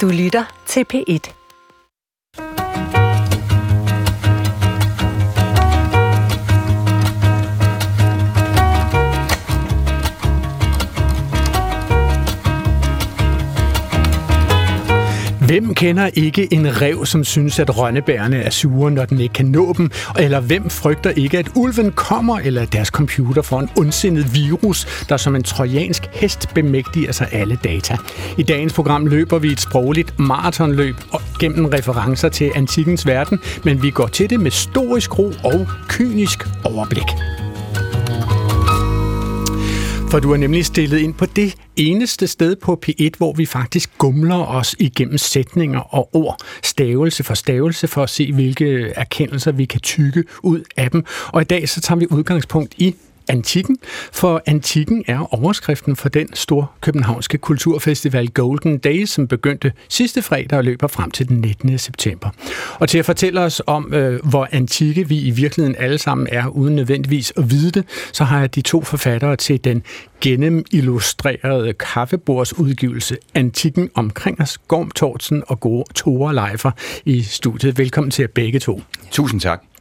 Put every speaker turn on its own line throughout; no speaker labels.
Du lytter til P1.
Hvem kender ikke en rev, som synes, at rønnebærene er sure, når den ikke kan nå dem? Eller hvem frygter ikke, at ulven kommer, eller at deres computer får en ondsindet virus, der som en trojansk hest bemægtiger sig alle data? I dagens program løber vi et sprogligt maratonløb gennem referencer til antikkens verden, men vi går til det med storisk ro og kynisk overblik. For du er nemlig stillet ind på det eneste sted på P1, hvor vi faktisk gumler os igennem sætninger og ord, stavelse for stavelse, for at se, hvilke erkendelser vi kan tykke ud af dem. Og i dag så tager vi udgangspunkt i antikken, for antikken er overskriften for den store københavnske kulturfestival Golden Days, som begyndte sidste fredag og løber frem til den 19. september. Og til at fortælle os om, øh, hvor antikke vi i virkeligheden alle sammen er, uden nødvendigvis at vide det, så har jeg de to forfattere til den gennemillustrerede kaffebordsudgivelse Antikken omkring os, Gorm Tortsen og Gore Tore Leifer i studiet. Velkommen til jer begge to.
Tusind tak.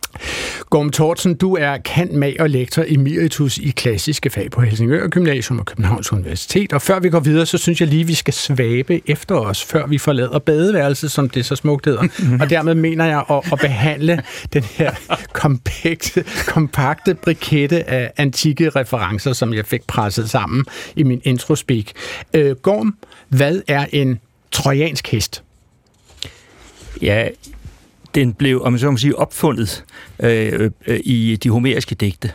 Gorm Thorsen, du er kant mag og lektor emeritus i klassiske fag på Helsingør Gymnasium og Københavns Universitet. Og før vi går videre, så synes jeg lige, vi skal svabe efter os, før vi forlader badeværelset, som det så smukt hedder. og dermed mener jeg at, at behandle den her kompakte, kompakte brikette af antikke referencer, som jeg fik presset sammen i min introspeak. Øh, Gorm, hvad er en trojansk hest?
Ja, den blev, om så må sige, opfundet øh, øh, i de homeriske digte.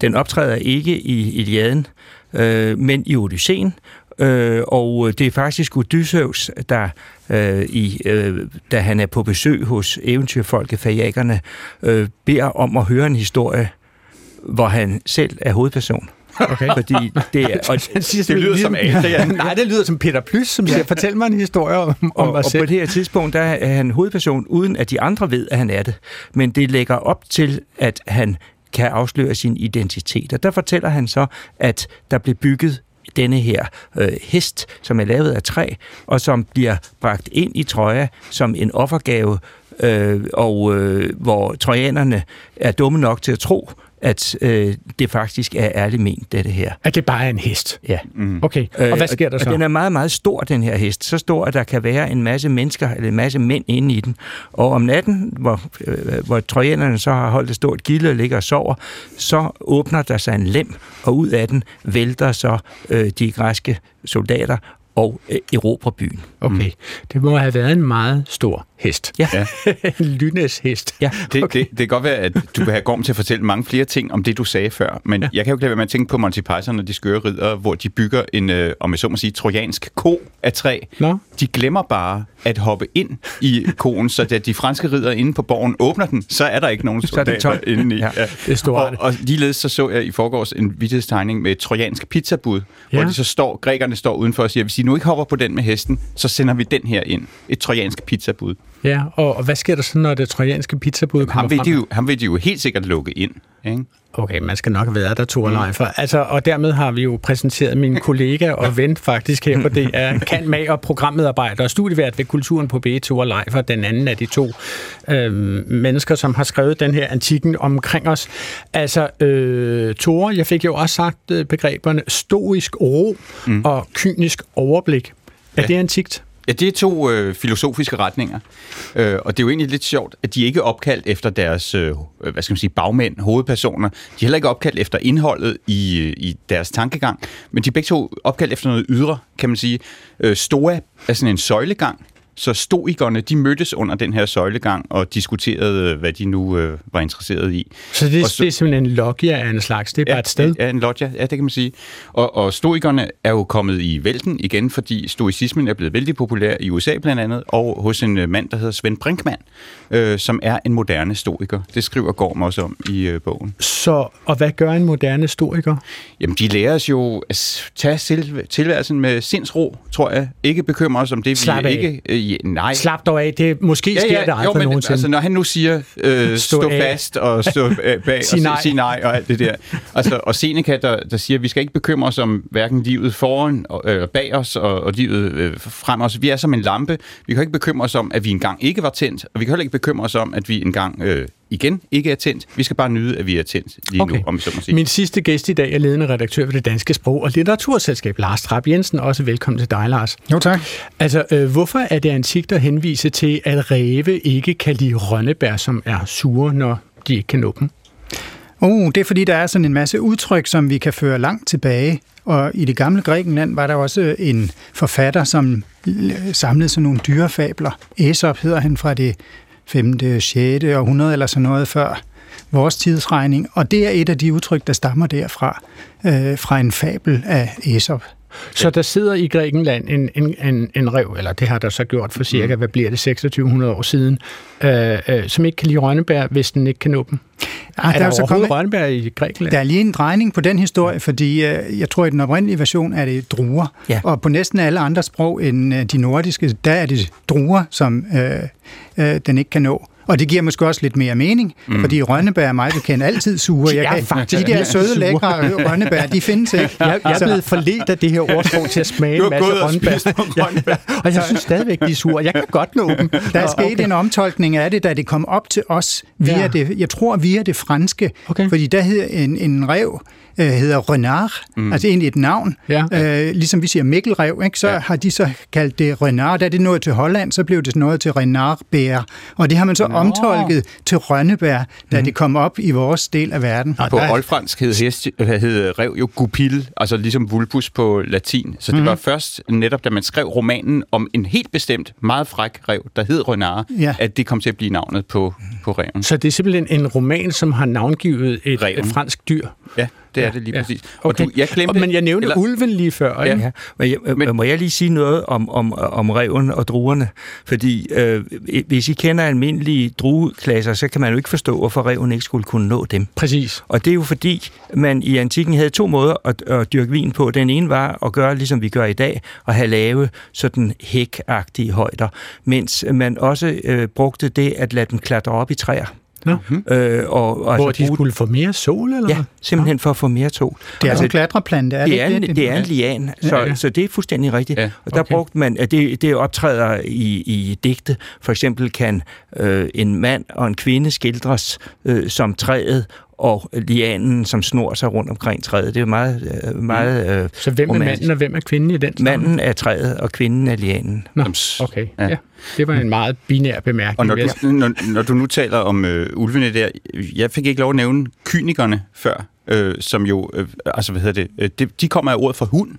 Den optræder ikke i Iliaden, øh, men i Odysseen, øh, og det er faktisk Odysseus, der, øh, i, øh, da han er på besøg hos eventyrfolket Fajakerne, øh, beder om at høre en historie, hvor han selv er hovedperson.
Okay.
Fordi det, er, og,
det lyder som Adrian.
Nej, det lyder som Peter Plys, som siger, fortæl mig en historie om, om
og,
mig
og
selv.
på det her tidspunkt, der er han hovedperson, uden at de andre ved, at han er det. Men det lægger op til, at han kan afsløre sin identitet. Og der fortæller han så, at der blev bygget denne her øh, hest, som er lavet af træ, og som bliver bragt ind i Troja som en offergave, øh, og øh, hvor trojanerne er dumme nok til at tro, at øh, det faktisk er ærligt ment, dette her.
At det bare er en hest?
Ja.
Mm. Okay, og hvad sker der så?
Og den er meget, meget stor, den her hest. Så stor, at der kan være en masse mennesker, eller en masse mænd inde i den. Og om natten, hvor, øh, hvor trojanerne så har holdt et stort gilde og ligger og sover, så åbner der sig en lem, og ud af den vælter så øh, de græske soldater og øh, erobrer byen.
Okay, det må have været en meget stor hest.
Ja.
Ja.
en lynæshest.
Ja.
Det, okay. det, det kan godt være, at du vil have Gorm til at fortælle mange flere ting om det, du sagde før, men ja. jeg kan jo ikke lade være med at tænke på Monty Python og de skøre ridder, hvor de bygger en, øh, om jeg så må sige, trojansk ko af træ.
Nå.
De glemmer bare at hoppe ind i koen, så da de franske ridder inde på borgen åbner den, så er der ikke nogen
Så er det
soldater inde i.
Ja,
det er stort.
Og, og ligeledes så så jeg i forgårs en vittighedstegning med et trojansk pizzabud. Ja. hvor de så står, grækerne står udenfor og siger, hvis I nu ikke hopper på den med hesten, så sender vi den her ind. Et trojansk pizzabud.
Ja, og, og hvad sker der så, når det trojanske pizzabud kommer
Ham vil,
frem?
de jo, ham vil de jo helt sikkert lukke ind. Ikke?
Okay, man skal nok være der, Tore Leifer. Altså, og dermed har vi jo præsenteret min kollega og ven faktisk her på det er Kan Mag og programmedarbejder og studievært ved Kulturen på B, Tore Leifer, den anden af de to øhm, mennesker, som har skrevet den her antikken omkring os. Altså, øh, Tore, jeg fik jo også sagt øh, begreberne stoisk ro mm. og kynisk overblik. Er
Ja.
det antikt?
Ja, det er to øh, filosofiske retninger, øh, og det er jo egentlig lidt sjovt, at de ikke er opkaldt efter deres, øh, øh, hvad skal man sige, bagmænd, hovedpersoner. De er heller ikke opkaldt efter indholdet i, øh, i deres tankegang, men de er begge to opkaldt efter noget ydre, kan man sige. Øh, Stoa er sådan en søjlegang, så stoikerne, de mødtes under den her søjlegang og diskuterede, øh, hvad de nu øh, var interesseret i.
Så det,
Og så-
det er simpelthen en loggia af en slags, det er bare et sted?
Ja, en loggia, ja, det kan man sige. Og, og stoikerne er jo kommet i vælten igen, fordi stoicismen er blevet vældig populær i USA blandt andet, og hos en øh, mand, der hedder Svend Brinkmann, øh, som er en moderne stoiker. Det skriver Gorm også om i øh, bogen.
Så, og hvad gør en moderne historiker?
Jamen, de lærer os jo at tage tilværelsen med sindsro, tror jeg. Ikke bekymre os om det, vi
af.
ikke... Øh, ja, nej.
Slap dog af, det, måske sker det aldrig
jo, men,
nogensinde.
Altså, når han nu siger, øh,
Stå
stå,
af.
fast og stå øh, bag
Sig
og
nej.
sige, nej og alt det der. Altså, og Seneca, der, der siger, vi skal ikke bekymre os om hverken livet foran og øh, bag os og, og livet øh, frem os. Vi er som en lampe. Vi kan ikke bekymre os om, at vi engang ikke var tændt, og vi kan heller ikke bekymre os om, at vi engang øh, igen ikke er tændt. Vi skal bare nyde, at vi er tændt lige okay. nu, om vi så må sige.
Min sidste gæst i dag er ledende redaktør ved det Danske Sprog- og Litteraturselskab, Lars Trapp Jensen. Også velkommen til dig, Lars.
Jo, tak.
Altså, øh, hvorfor er det antikt at henvise til, at ræve ikke kan lide rønnebær, som er sure, når de ikke kan nå dem?
Oh, det er fordi, der er sådan en masse udtryk, som vi kan føre langt tilbage. Og i det gamle Grækenland var der også en forfatter, som samlede sådan nogle dyrefabler. Aesop hedder han fra det 5., 6. århundrede eller sådan noget før vores tidsregning. Og det er et af de udtryk, der stammer derfra, øh, fra en fabel af Aesop.
Så der sidder i Grækenland en, en, en, en rev, eller det har der så gjort for cirka, hvad bliver det, 2600 år siden, øh, øh, som ikke kan lide rønnebær, hvis den ikke kan nå dem.
Ah,
er
der
der,
er så kommet,
rønnebær i Grækenland?
der er lige en drejning på den historie, fordi øh, jeg tror, at i den oprindelige version er det druer.
Ja.
Og på næsten alle andre sprog end øh, de nordiske, der er det druer, som øh, øh, den ikke kan nå. Og det giver måske også lidt mere mening, mm. fordi rønnebær er mig bekendt altid sure. Jeg kan,
faktisk
de der søde,
sure.
lækre rønnebær, de findes ikke.
Jeg, jeg er
Så-
blevet forledt af det her ordsprog til at smage en masse
og
rønnebær. Ja, og jeg synes stadigvæk, de er sure. Jeg kan godt nå dem.
Der er sket en omtolkning af det, da det kom op til os via
Ja.
ja. det, jeg tror via det franske,
Okay.
fordi der hedder en, en rev, øh, hedder renard, mm. altså egentlig et navn.
Ja.
Øh, ligesom vi siger mikkelrev, ikke? så
Ja.
har de så kaldt det renard. Da det nåede til Holland, så blev det noget til renardbær. Og det har man så Nå. omtolket til rønnebær, da mm. det kom op i vores del af verden.
På
der er-
oldfransk hed, hest, øh, hed rev jo gupil, altså ligesom vulpus på latin. Så det
Mhm.
var først netop, da man skrev romanen om en helt bestemt, meget fræk rev, der hed Renard,
Ja.
at det kom til at blive navnet på, på reven.
Så det er simpelthen en roman, som har navngivet et, et fransk dyr.
Ja, det er
Ja,
det lige
ja.
præcis.
Okay.
Og du, jeg glemte...
Men jeg nævnte
eller-
ulven lige før.
Ja.
Ja, men, jeg, men
Men-
må jeg lige sige noget om, om, om reven og druerne? Fordi øh, hvis I kender almindelige drueklasser, så kan man jo ikke forstå, hvorfor reven ikke skulle kunne nå dem.
Præcis.
Og det er jo fordi, man i antikken havde to måder at, at dyrke vin på. Den ene var at gøre, ligesom vi gør i dag, at have lave sådan hækagtige højder, mens man også øh, brugte det at lade dem klatre op i træer.
Nå.
Øh, og, og
Hvor
altså
de skulle få mere sol, eller
Ja, simpelthen for at få mere sol.
Det er altså en klatreplante, er det,
det er,
ikke
en, det er en lian, så,
Ja, ja.
så det er fuldstændig rigtigt.
Ja,
og der
okay.
brugte man, at det, det optræder i, i digte. For eksempel kan øh, en mand og en kvinde skildres øh, som træet, og lianen, som snor sig rundt omkring træet. Det er jo meget, øh, meget øh,
Så hvem er
romantisk.
manden, og hvem er kvinden i den
Manden er træet, og kvinden er lianen.
Nå, okay.
ja.
Ja. Det var en meget binær bemærkning.
Og når du, når, når du nu taler om øh, ulvene der, jeg fik ikke lov at nævne kynikerne før, øh, som jo, øh, altså hvad hedder det, øh, det, de kommer af ordet for hund.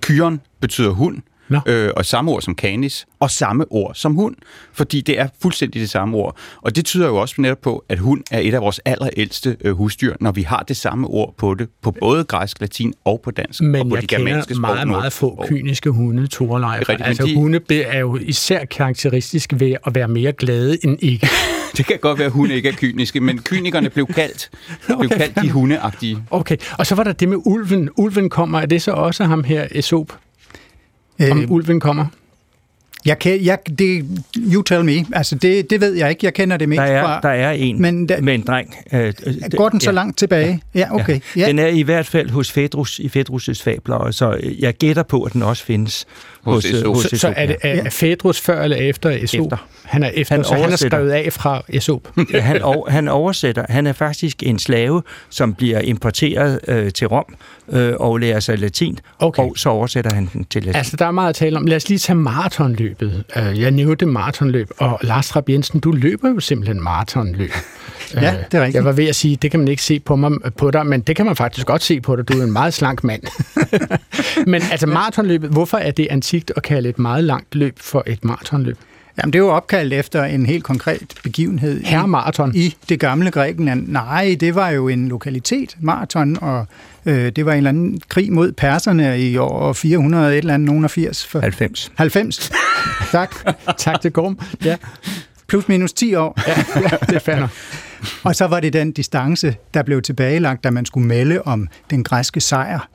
Kyren betyder hund,
Nå.
øh, og samme ord som canis, og samme ord som hund, fordi det er fuldstændig det samme ord. Og det tyder jo også netop på, at hund er et af vores allerældste øh, husdyr, når vi har det samme ord på det, på både græsk, latin og på dansk, og
Men
på
jeg
de
kender
sprog.
meget, meget få kyniske hunde,
men
Altså
de-
hunde er jo især karakteristiske ved at være mere glade end ikke.
Det kan godt være, at hunde ikke er kyniske, men kynikerne blev kaldt, blev kaldt de hundeagtige.
Okay, og så var der det med ulven. Ulven kommer, er det så også ham her, Esop? Om
Øh,
ulven kommer?
jeg kan, jeg, det, you tell me. Altså, det, det ved jeg ikke. Jeg kender det mest
Der er,
fra...
der er en
Men der-
med en dreng. Øh, øh,
Går den så
ja.
langt tilbage? Ja, okay. Ja.
Den er i hvert fald hos Fedrus i Fedrus' fabler, og så øh, jeg gætter på, at den også findes
Hos
hos, øh,
Aesop.
hos
Så, så
Aesop,
er det
ja.
er, er Fædrus før eller efter Esop?
Efter.
Han er efter,
Han
så han er skrevet af fra Esop.
Ja, han, over, han oversætter. Han er faktisk en slave, som bliver importeret øh, til Rom øh, og lærer sig latin,
Okay.
og så oversætter han den til latin.
Altså, der er meget at tale om. Lad os lige tage maratonløbet. Øh, Jeg nævnte maratonløb, og Lars Trapp Jensen, du løber jo simpelthen maratonløb.
Ja, det er rigtigt.
Jeg var ved at sige, det kan man ikke se på, mig, på dig, men det kan man faktisk godt se på dig. Du er en meget slank mand. men altså maratonløbet, hvorfor er det antikt at kalde et meget langt løb for et maratonløb?
Jamen, det er jo opkaldt efter en helt konkret begivenhed i-
Herre maraton.
i det gamle Grækenland. Nej, det var jo en lokalitet, Marathon, og øh, det var en eller anden krig mod perserne i år 400 et eller andet, nogen af 80. For
90.
90. tak.
Tak til Gorm. Ja,
Plus minus 10 år.
ja, ja det fandt
Og så var det den distance, der blev tilbagelagt, da man skulle melde om den græske sejr.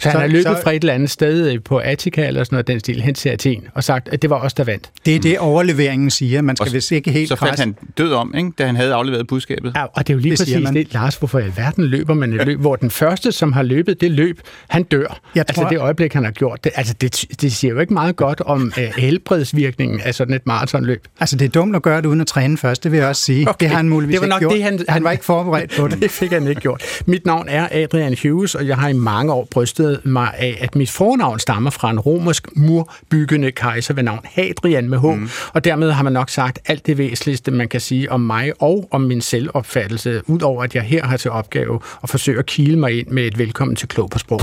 Så han
Så-
har løbet
så-
fra et eller andet sted øh, på Attica eller sådan noget, den stil, hen til Athen, og sagt, at det var os, der vandt.
Det er det, overleveringen siger. Man skal
Og
vist ikke helt
Så faldt han død om, ikke, da han havde afleveret budskabet.
Ja, og det er jo lige
Det
præcis
man.
det, Lars, hvorfor i alverden løber man et løb, hvor den første, som har løbet det løb, han dør.
Jeg
altså
tror-
det øjeblik, han har gjort det. Altså det, det siger jo ikke meget godt om uh, helbredsvirkningen af sådan et maratonløb.
Altså, det er dumt at gøre det uden at træne først, det vil jeg også sige.
Okay.
Det har han muligvis
Det var
ikke
nok
gjort.
det, han-
han var ikke forberedt på det.
Det fik han ikke gjort. Mit navn er Adrian Hughes, og jeg har i mange år brystet mig af, at mit fornavn stammer fra en romersk murbyggende kejser ved navn Hadrian med H. Mm. Og dermed har man nok sagt alt det væsentligste, man kan sige om mig og om min selvopfattelse, udover at jeg her har til opgave at forsøge at kile mig ind med et velkommen til Klog på Sprog.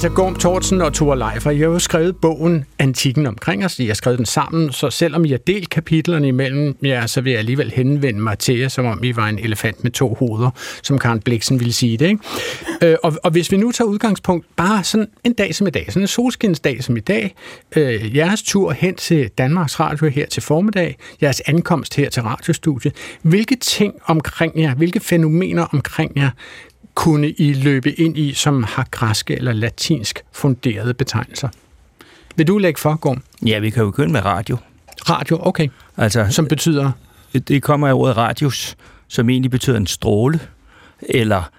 Altså Gorm Thorsen og Thor Leifer, jeg har jo skrevet bogen Antikken omkring os. Jeg har skrevet den sammen, så selvom jeg delt kapitlerne imellem jer, så vil jeg alligevel henvende mig til jer, som om I var en elefant med to hoveder, som Karen Bliksen ville sige det. Ikke? Øh, og, og hvis vi nu tager udgangspunkt bare sådan en dag som i dag, sådan en solskinsdag som i dag, øh, jeres tur hen til Danmarks Radio her til formiddag, jeres ankomst her til radiostudiet, hvilke ting omkring jer, hvilke fænomener omkring jer, kunne I løbe ind i, som har græske eller latinsk funderede betegnelser? Vil du lægge for, Gorm?
Ja, vi kan jo begynde med radio.
Radio, okay.
Altså,
Som betyder...
det kommer af ordet radius, som egentlig betyder en stråle, eller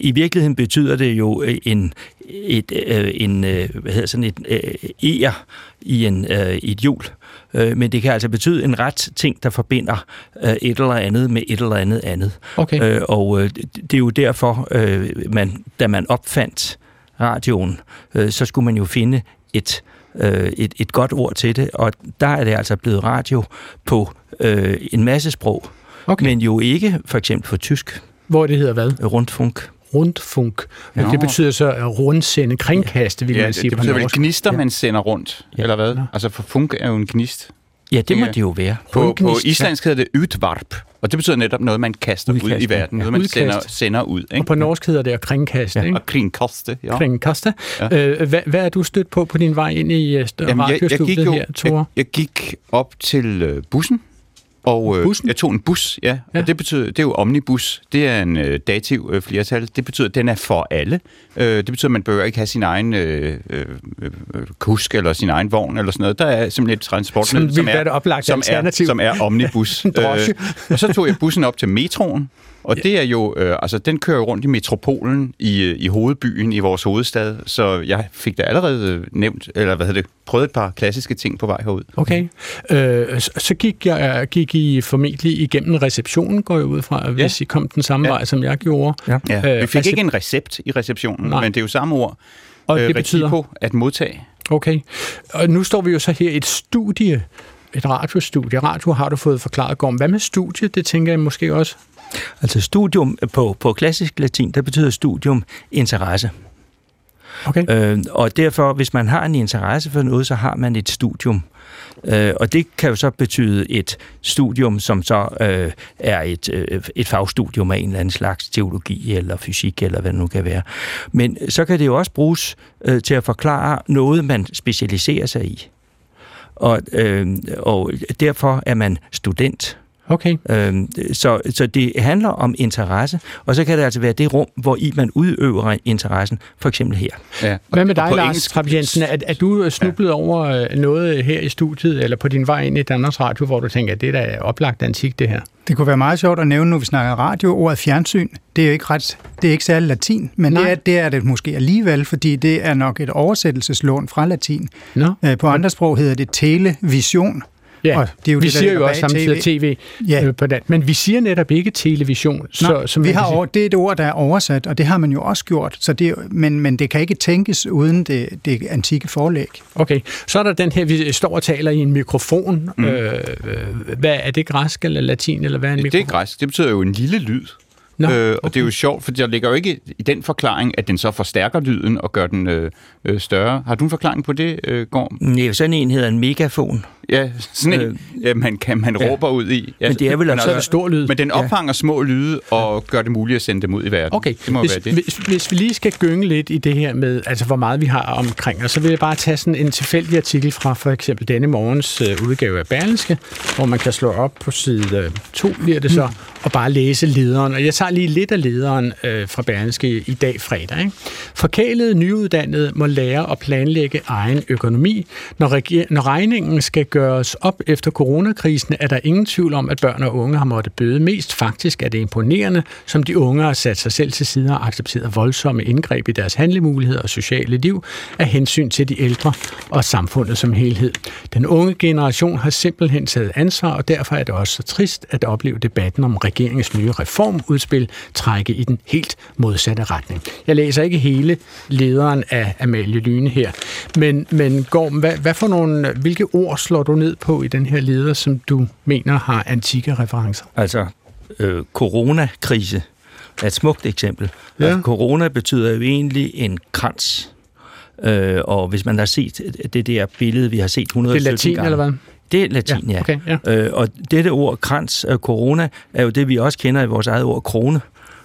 i virkeligheden betyder det jo øh, en, et, øh, en øh, hvad hedder sådan et øh, er i en, øh, i et hjul. Øh, Men det kan altså betyde en ret ting, der forbinder øh, et eller andet med et eller andet andet.
Okay.
Øh, og øh, det er jo derfor, øh, man, da man opfandt radioen, øh, så skulle man jo finde et, øh, et, et godt ord til det, og der er det altså blevet radio på øh, en masse sprog,
Okay.
men jo ikke for eksempel for tysk,
Hvor det hedder hvad?
rundfunk.
Rundfunk. Ja. Det betyder så at rundsende, kringkaste, vil
Ja,
man
det,
sige
det
på
betyder vel
norsk.
gnister,
Ja.
man sender rundt,
Ja.
eller hvad?
Nå.
Altså, for funk er jo en gnist.
Ja, det må
Ja.
det jo være.
På, på
ja.
islandsk hedder det udvarp, og det betyder netop noget, man kaster ud i
ja.
verden,
Ja.
noget, man
Udkast.
sender, sender ud. Ikke?
Og på norsk hedder det at kringkaste, ja. ikke?
Og kringkaste, ja.
Kringkaste.
Ja.
Øh, hvad, hvad er du stødt på på din vej ind i uh,
Jamen, jeg, jeg, gik jo,
her, Tore?
jeg, jeg gik op til øh, bussen, og øh,
Bussen?
jeg tog en bus, ja,
Ja.
og det betyder, det er jo omnibus, det er en øh, dativ øh, flertal, det betyder, at den er for alle. Øh, det betyder, at man behøver ikke have sin egen øh, øh, øh, kusk eller sin egen vogn eller sådan noget. Der er simpelthen et transportmiddel,
Som det oplagte
som er, som er omnibus. Øh, og så tog jeg bussen op til metroen, og det er jo, øh, altså den kører jo rundt i metropolen i, øh, i hovedbyen i vores hovedstad, så jeg fik da allerede øh, nævnt, eller hvad hedder det, prøvet et par klassiske ting på vej herud.
Okay. Øh, så- så gik, jeg, gik I formentlig igennem receptionen, går jeg ud fra, hvis I kom den samme
Ja.
vej, som jeg gjorde.
Ja.
Ja,
Øh,
vi fik
recep-
ikke en recept i receptionen,
Nej.
men det er jo samme ord.
Og
Øh,
det betyder...
recipo, at modtage.
Okay. Og nu står vi jo så her i et studie, et radiostudie. Radio har du fået forklaret, Gorm. Hvad med studie? Det tænker jeg måske også.
Altså studium på, på klassisk latin, der betyder studium interesse.
Okay.
Øh, og derfor, hvis man har en interesse for noget, så har man et studium. Øh, og det kan jo så betyde et studium, som så øh, er et, øh, et fagstudium af en eller anden slags teologi eller fysik, eller hvad det nu kan være. Men så kan det jo også bruges øh, til at forklare noget, man specialiserer sig i. Og, øh, og derfor er man student.
Okay.
Øhm, så, så det handler om interesse, og så kan det altså være det rum, hvor i man udøver interessen, for eksempel her.
Ja.
Hvad med
Og
dig, Lars
engelsk-
Trapp Jensen? Er, er du snublet ja. over øh, noget her i studiet, eller på din vej ind i Danmarks Radio, hvor du tænker, at det er da oplagt antik, det her?
Det kunne være meget sjovt at nævne, når vi snakker radio, ordet fjernsyn. Det er jo ikke ret, det er ikke særlig latin, men
Nej.
det er, det er det måske alligevel, fordi det er nok et oversættelseslån fra latin.
Nå?
Øh, På andre sprog hedder det television.
Ja,
Og det er jo
vi
det, der
siger jo også samtidig
TV.
tv,
Ja.
øh, på den. men vi siger netop ikke television. Så,
Så,
som
vi har over, det er et ord, der er oversat, og det har man jo også gjort, så det, men, men det kan ikke tænkes uden det, det antikke forlæg.
Okay, så er der den her, vi står og taler i en mikrofon. Mm. Øh, øh, hvad er det, græsk eller latin, eller hvad er en
Det
mikrofon?
er græsk. Det betyder jo en lille lyd.
Nå,
øh, og det er jo sjovt, for der ligger jo ikke i den forklaring, at den så forstærker lyden og gør den øh, øh, større. Har du en forklaring på det, øh, Gorm?
Ja, sådan en hedder en megafon.
Ja, sådan en, ja, man, kan, man
ja.
råber ud i. Ja,
Men det er vel altså-
Så er det stor lyd.
Men den opfanger små lyde og gør det muligt at sende dem ud i verden.
Okay,
Det må
hvis,
være det.
Hvis, hvis vi lige skal gynge lidt i det her med, altså hvor meget vi har omkring os, så vil jeg bare tage sådan en tilfældig artikel fra for eksempel denne morgens øh, udgave af Berlingske, hvor man kan slå op på side øh, 2, bliver det så, mm. og bare læse lederen. Og jeg tager lige lidt af lederen øh, fra Berlingske i dag fredag. Ikke? Forkælede nyuddannede må lære at planlægge egen økonomi. Når, regi- når regningen skal gøres op efter coronakrisen, er der ingen tvivl om, at børn og unge har måttet bøde mest. Faktisk er det imponerende, som de unge har sat sig selv til side og accepteret voldsomme indgreb i deres handlemuligheder og sociale liv af hensyn til de ældre og samfundet som helhed. Den unge generation har simpelthen taget ansvar, og derfor er det også så trist at opleve debatten om regeringens nye reformudspil trække i den helt modsatte retning. Jeg læser ikke hele lederen af Amalie Lyne her, men, men Gorm, hvad, hvad for nogle, hvilke ord slår du ned på i den her leder, som du mener har antikke referencer?
Altså, øh, coronakrise er et smukt eksempel.
Ja.
Altså, corona betyder jo egentlig en krans. Øh, og hvis man har set det der billede, vi har set 117
Det er latin,
gange.
eller hvad?
Det er latin, ja.
Okay, ja.
Øh, og dette ord, krans corona, er jo det, vi også kender i vores eget ord, krone.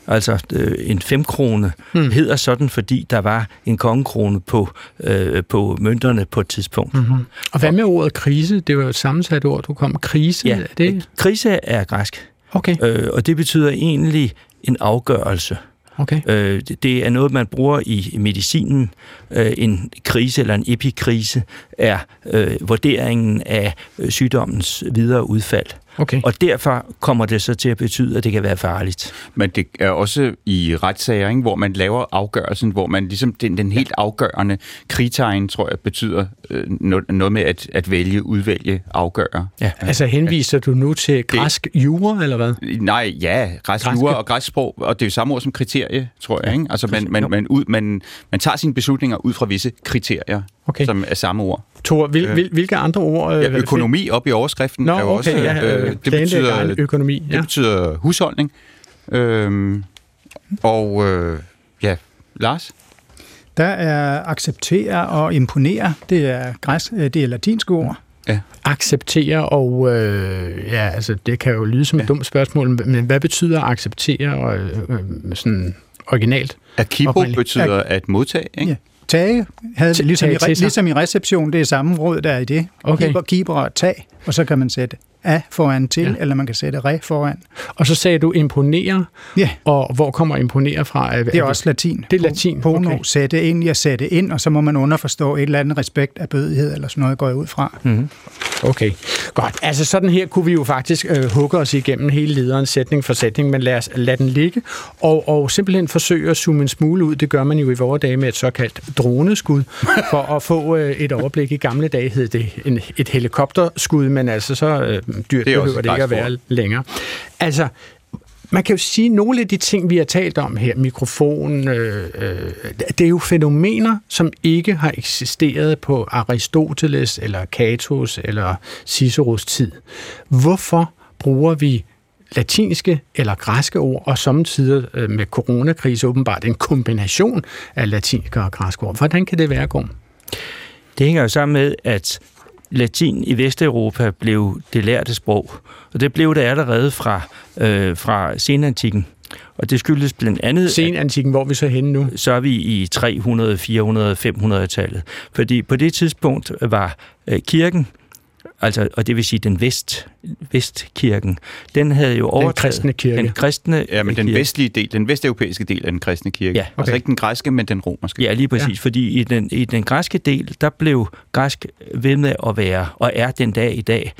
Altså øh, en femkrone
Hmm.
mm. hedder sådan, fordi der var en kongekrone på, øh, på mønterne på et tidspunkt. Mm.
Mm-hmm. Og hvad med ordet krise? Det var jo et sammensat ord, du kom. Krise,
Ja,
er det?
krise er græsk,
Okay,
øh, og det betyder egentlig en afgørelse
okay.
Øh, det- er noget, man bruger i medicinen. Øh, en krise eller en epikrise er øh, vurderingen af øh, sygdommens videre udfald
okay.
Og derfor kommer det så til at betyde, at det kan være farligt.
Men det er også i retssager, ikke, hvor man laver afgørelsen, hvor man ligesom den, den helt afgørende kritegn, tror jeg, betyder øh, noget, noget med at, at vælge, udvælge, afgøre.
Ja.
Altså henviser du nu til græsk jura, eller hvad?
Nej, ja, græsk
Græske.
jura og græsk sprog, og det er jo samme ord som kriterie, tror jeg. Ikke? Altså man, man, man, ud, man, man tager sine beslutninger ud fra visse kriterier,
Okay.
som er samme ord.
Thor, hvil,
Øh.
hvil, hvilke andre ord? øh,
Ja, økonomi op i overskriften
Nå,
er jo
okay,
også...
ja, øh,
det,
planlægge
betyder,
økonomi. Ja.
det betyder husholdning. Øhm, og øh, ja, Lars?
Der er acceptere og imponere. Det er, græs, øh, det er latinske ord.
Acceptere og... Øh, ja, altså det kan jo lyde som et dumt spørgsmål, men hvad betyder acceptere og, øh, øh, sådan originalt?
Akibo betyder at modtage, ikke?
Ja. Tage havde
Tage
ligesom, i,
til sig.
ligesom i reception, det er samme råd, der er i det.
Okay.
Keeper, keeper og tag, og så kan man sætte af foran til,
Ja.
eller man kan sætte re foran.
Og så sagde du imponere,
Ja,
og hvor kommer imponere fra?
det er også latin.
Det er latin,
Pono,
okay.
sætte ind at sætte ind, og så må man underforstå et eller andet respekt af bødighed, eller sådan noget, går jeg ud fra.
Mm-hmm.
Okay, godt. Altså sådan her kunne vi jo faktisk øh, hugge os igennem hele lederen sætning for sætning, men lad os lade den ligge, og, og simpelthen forsøge at zoome en smule ud. Det gør man jo i vores dage med et såkaldt droneskud, for at få øh, et overblik. I gamle dage hed det en, et helikopterskud, men altså så øh, dyrt
Det er også
behøver
et
det ikke at
græsk
være længere. Altså, man kan jo sige, at nogle af de ting, vi har talt om her, mikrofon, øh, øh, det er jo fænomener, som ikke har eksisteret på Aristoteles, eller Catos, eller Ciceros tid. Hvorfor bruger vi latinske eller græske ord, og samtidig øh, med coronakrise åbenbart en kombination af latinske og græske ord. Hvordan kan det være, Gorm?
Det hænger jo sammen med, at latin i Vesteuropa blev det lærte sprog. Og det blev det allerede fra, øh, fra senantikken. Og det skyldes blandt andet...
Senantikken, hvor er vi så henne nu?
så er vi i 300, 400, 500-tallet. Fordi på det tidspunkt var øh, kirken, altså, og det vil sige den vest, vestkirken, den havde jo overtaget...
kristne kirke.
Den kristne
Ja, men den
kirke.
vestlige del, den vesteuropæiske del af den kristne kirke.
Ja,
okay. Altså
okay.
ikke den græske, men den romerske.
Ja, lige præcis. Ja. Fordi i den, i den græske del, der blev græsk ved med at være, og er den dag i dag,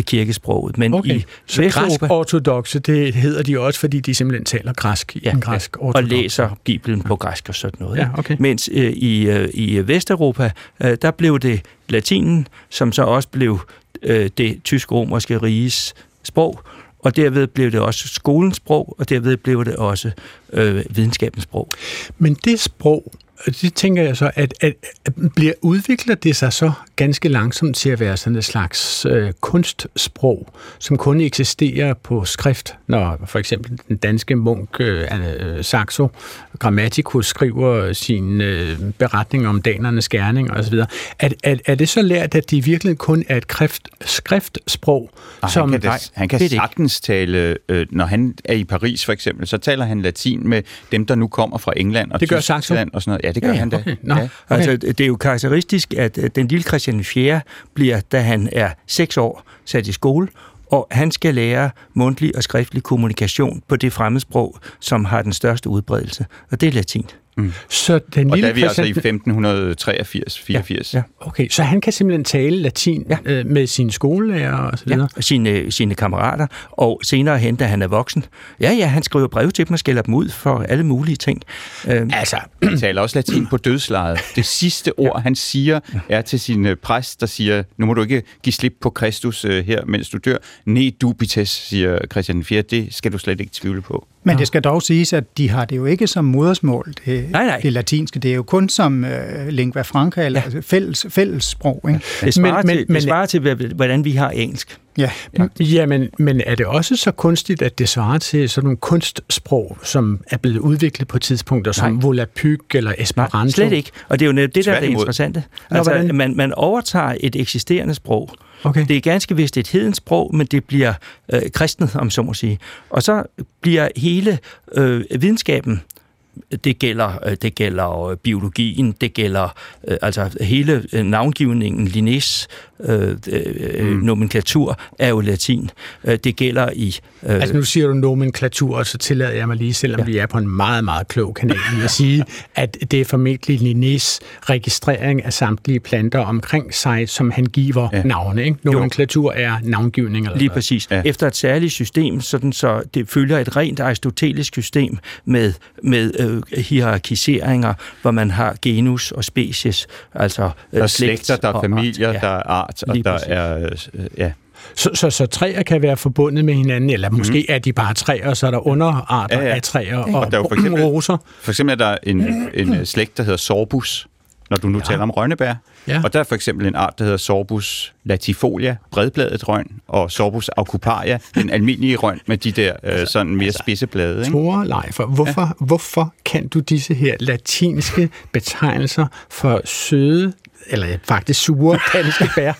kirkesproget. Men
Okay.
i
Så græsk
Vesteuropa
ortodoxe, det hedder de også, fordi de simpelthen taler græsk i
Ja,
en græsk
og
ortodox.
læser Bibelen på græsk og sådan noget.
Ja, okay.
Mens øh, i, øh, i Vesteuropa, øh, der blev det latinen, som så også blev øh, det tysk-romerske riges sprog, og derved blev det også skolens sprog, og derved blev det også øh, videnskabens sprog.
Men det sprog, det tænker jeg så, at, at, at bliver, udvikler det sig så ganske langsomt til at være sådan et slags øh, kunstsprog, som kun eksisterer på skrift, når for eksempel den danske munk øh, øh Saxo Grammaticus skriver sin øh, beretning om danernes gerning osv. Er, er, er det så lært, at det virkelig kun er et krift, skriftsprog?
Og som, han kan, nej, han kan sagtens tale, øh, når han er i Paris for eksempel, så taler han latin med dem, der nu kommer fra England og
det gør Tyskland
og sådan noget. Ja, det gør ja, han da.
Okay. Nå, ja. okay. Altså, det er jo karakteristisk, at øh, den lille Christian 4. bliver, da han er seks år, sat i skole, og han skal lære mundtlig og skriftlig kommunikation på det fremmedsprog, som har den største udbredelse, og det er latin.
Mm. Så den og lille der er vi altså i 1583 84 ja, ja.
Okay, så han kan simpelthen tale latin ja. øh, med sine skolelærer og så videre?
Ja, sine, sine kammerater, og senere hen, da han er voksen. Ja, ja, han skriver brev til dem og skælder dem ud for alle mulige ting.
Øh, altså, han taler også latin på dødslejet. Det sidste ord, ja. han siger, er til sin øh, præst, der siger, nu må du ikke give slip på Kristus uh, her, mens du dør. Ne dubites, siger Christian 4. Det skal du slet ikke tvivle på.
Men det skal dog siges, at de har det jo ikke som modersmål, det, nej, nej. det latinske. Det er jo kun som uh, lingua franca, eller ja. altså fælles, fælles sprog. Ikke?
Det svarer, men, til, men, det svarer til, hvordan vi har engelsk.
Ja, ja men, men er det også så kunstigt, at det svarer til sådan nogle kunstsprog, som er blevet udviklet på tidspunkter, som Nej. Volapük eller Esperanto? Nej,
slet ikke. Og det er jo netop det, der er det interessante. Altså, man, man overtager et eksisterende sprog, Okay. Det er ganske vist et hedens sprog, men det bliver øh, kristnet, om så må sige. Og så bliver hele øh, videnskaben det gælder, øh, det gælder øh, biologien, det gælder øh, altså hele navngivningen, Linnés øh, øh, mm. nomenklatur er jo latin. Det gælder i...
Øh, altså nu siger du nomenklatur, og så tillader jeg mig lige, selvom ja. vi er på en meget, meget klog kanal, at sige, at det er formentlig Linnés registrering af samtlige planter omkring sig, som han giver ja. navne. Ikke? Nomenklatur jo. er navngivning. Eller
lige præcis. Ja. Efter et særligt system, sådan så det følger et rent aristotelisk system med, med øh, hierarkiseringer, hvor man har genus og species, altså øh,
Der er slægter, der er familier, ja. der er art, og der præcis. er... Øh, ja.
Så, så, så træer kan være forbundet med hinanden, eller mm. måske er de bare træer, så er der underarter ja, ja. af træer og, og der er jo for eksempel, roser.
For eksempel er der en, en slægt, der hedder sorbus, når du nu ja. taler om rønnebær. Ja. Og der er for eksempel en art, der hedder Sorbus latifolia, bredbladet røn, og Sorbus aucuparia, den almindelige røn med de der øh, altså, sådan mere altså, spidse blade. Ikke?
Tore Leifer, hvorfor, ja. hvorfor kan du disse her latinske betegnelser for søde eller faktisk sure danske bær.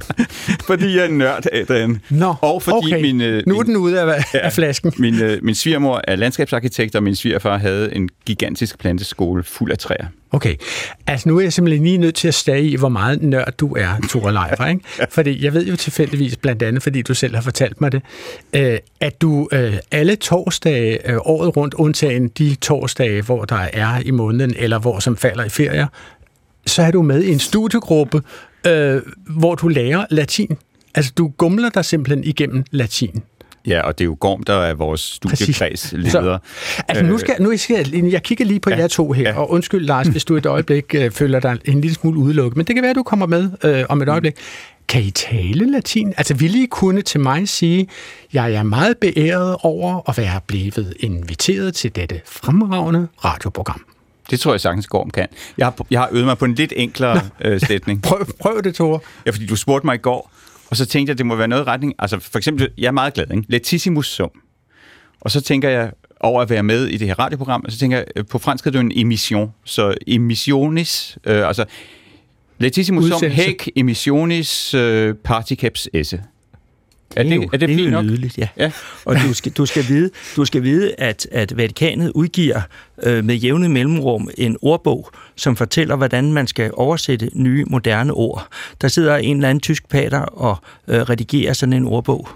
fordi jeg er nørd, Adrian.
Nå, og fordi okay. min, øh, nu er den ude af, ja, af flasken.
Min, øh, min svigermor er landskabsarkitekt, og min svigerfar havde en gigantisk planteskole fuld af træer.
Okay, altså nu er jeg simpelthen lige nødt til at stage i, hvor meget nørd du er, Tore Leifer, ikke? Fordi jeg ved jo tilfældigvis, blandt andet fordi du selv har fortalt mig det, øh, at du øh, alle torsdage øh, året rundt, undtagen de torsdage, hvor der er i måneden, eller hvor som falder i ferier, så er du med i en studiegruppe, øh, hvor du lærer latin. Altså, du gumler dig simpelthen igennem latin.
Ja, og det er jo Gorm, der er vores studiekreds leder.
altså nu skal, nu skal jeg, jeg kigger lige på ja, jer to her, ja. og undskyld Lars, hvis du et øjeblik øh, føler dig en lille smule udelukket, men det kan være, at du kommer med øh, om et øjeblik. Kan I tale latin? Altså vil I kunne til mig sige, jeg er meget beæret over at være blevet inviteret til dette fremragende radioprogram?
Det tror jeg sagtens Gorm kan. Jeg har, jeg har øvet mig på en lidt enklere øh, sætning.
prøv, prøv det, Tore.
Ja, fordi du spurgte mig i går, og så tænkte jeg, at det må være noget retning. Altså for eksempel, jeg er meget glad, ikke? Letissimus sum. Og så tænker jeg over at være med i det her radioprogram, og så tænker jeg, øh, på fransk er det en emission. Så emissionis, øh, altså Letissimus sum hæk emissionis øh, particeps esse.
Er det, er det, det er jo nydeligt, ja. ja. Og du skal, du skal vide, du skal vide at, at Vatikanet udgiver øh, med jævne mellemrum en ordbog, som fortæller, hvordan man skal oversætte nye, moderne ord. Der sidder en eller anden tysk pater og øh, redigerer sådan en ordbog.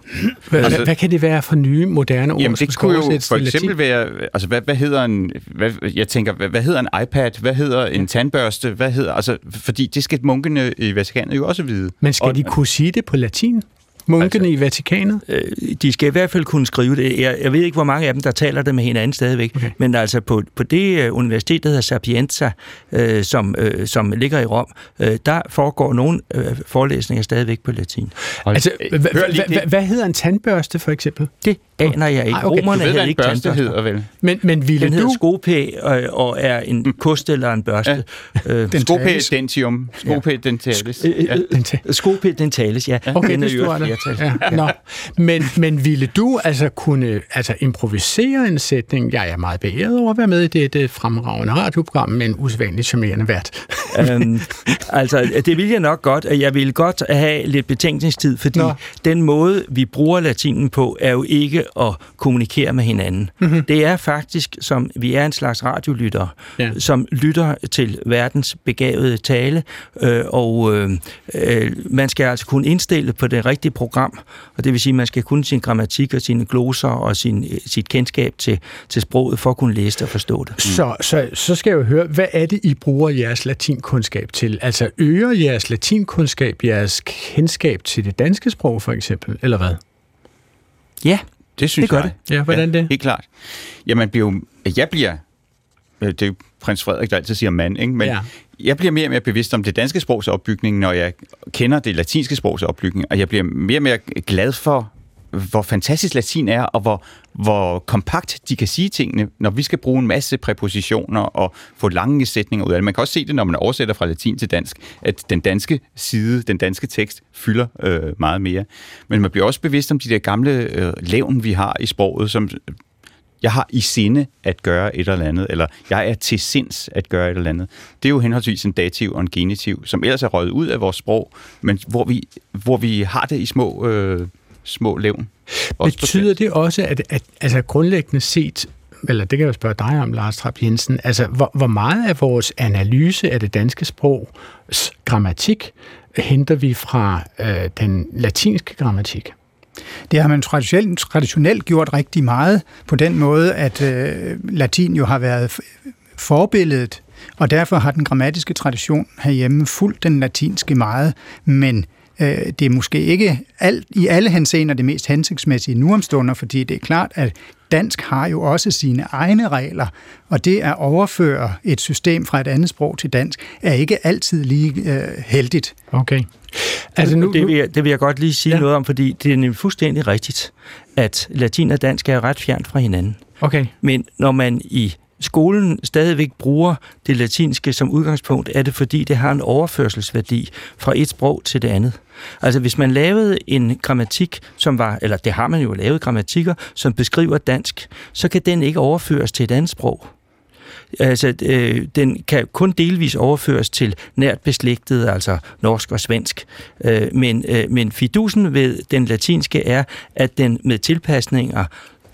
Hvad, altså, hvad kan det være for nye, moderne ord,
jamen, det kunne jo for eksempel være, altså hvad, hvad hedder en, hvad, jeg tænker, hvad, hvad hedder en iPad, hvad hedder en tandbørste, hvad hedder, altså, fordi det skal munkene i Vatikanet jo også vide.
Men skal og, de kunne sige det på latin? Munkene altså, i Vatikanet? Øh,
de skal i hvert fald kunne skrive det. Jeg, jeg ved ikke, hvor mange af dem, der taler det med hinanden stadigvæk. Okay. Men altså på, på det uh, universitet, der hedder Sapienza, uh, som, uh, som ligger i Rom, uh, der foregår nogle uh, forelæsninger stadigvæk på latin.
Altså, hvad hedder en tandbørste for eksempel?
Det aner jeg ikke.
Ej, okay.
Romerne
Du ved,
havde ikke
børste hedder vel?
Men, men ville
Den hedder
du...
skopæ og, og er en kost eller en børste. Ja. Øh,
tales.
dentium. Scope dentalis.
øh,
Ja.
øh,
Den ta-
skopæ dentalis, ja.
Okay,
Den er
der.
flertal.
Ja. Nå. Men, men ville du altså kunne altså improvisere en sætning? Jeg er meget beæret over at være med i det, det fremragende radioprogram med en usædvanligt charmerende vært.
øhm, altså, det vil jeg nok godt, at jeg vil godt have lidt betænkningstid, fordi.
Nå.
den måde, vi bruger latinen på, er jo ikke at kommunikere med hinanden.
Mhm.
Mm-hmm. Det er faktisk, som vi er en slags radiolytter,
Ja.
som lytter til verdens begavede tale, øh, og øh, øh, man skal altså kunne indstille på det rigtige program, og det vil sige, at man skal kunne sin grammatik og sine gloser og sin, øh, sit kendskab til, til sproget for at kunne læse det og forstå det.
Så, så, så skal jeg jo høre, hvad er det, I bruger jeres latinkundskab til? Altså øger jeres latinkundskab jeres kendskab til det danske sprog, for eksempel, eller hvad?
Ja,
Det synes
Det gør
jeg.
Ja, hvordan det?
Helt klart. Ja, man bliver jo, jeg bliver, øh, det er prins Frederik, der altid siger mand, ikke? men
ja.
jeg bliver mere og mere bevidst om det danske sprogs opbygning, når jeg kender det latinske sprogs opbygning, og jeg bliver mere og mere glad for, hvor fantastisk latin er, og hvor, hvor kompakt de kan sige tingene, når vi skal bruge en masse præpositioner og få lange sætninger ud af det. Man kan også se det, når man oversætter fra latin til dansk, at den danske side, den danske tekst, fylder øh, meget mere. Men man bliver også bevidst om de der gamle øh, levn, vi har i sproget, som øh, jeg har i sinde at gøre et eller andet, eller jeg er til sinds at gøre et eller andet. Det er jo henholdsvis en dativ og en genitiv, som ellers er røget ud af vores sprog, men hvor vi, hvor vi har det i små, øh, små levn. Også
Betyder det også, at, at altså grundlæggende set, eller det kan jeg spørge dig om, Lars Trapp Jensen, altså hvor, hvor meget af vores analyse af det danske sprogs grammatik henter vi fra øh, den latinske grammatik?
Det har man traditionelt, traditionelt gjort rigtig meget på den måde, at øh, latin jo har været forbilledet, og derfor har den grammatiske tradition herhjemme fulgt den latinske meget, men øh, det er måske ikke alt, i alle henseender det mest hensigtsmæssige nu om stunder, fordi det er klart, at dansk har jo også sine egne regler, og det at overføre et system fra et andet sprog til dansk er ikke altid lige øh, heldigt.
Okay. Altså nu,
det, vil jeg, det vil jeg godt lige sige
ja.
noget om, fordi det er nemlig fuldstændig rigtigt, at latin og dansk er ret fjernt fra hinanden.
okay.
Men når man i skolen stadigvæk bruger det latinske som udgangspunkt, er det fordi, det har en overførselsværdi fra et sprog til det andet. Altså hvis man lavede en grammatik, som var, eller det har man jo lavet grammatikker, som beskriver dansk, så kan den ikke overføres til et andet sprog. Altså, øh, den kan kun delvis overføres til nært beslægtet, altså norsk og svensk. Øh, men, øh, men fidusen ved den latinske er, at den med tilpasninger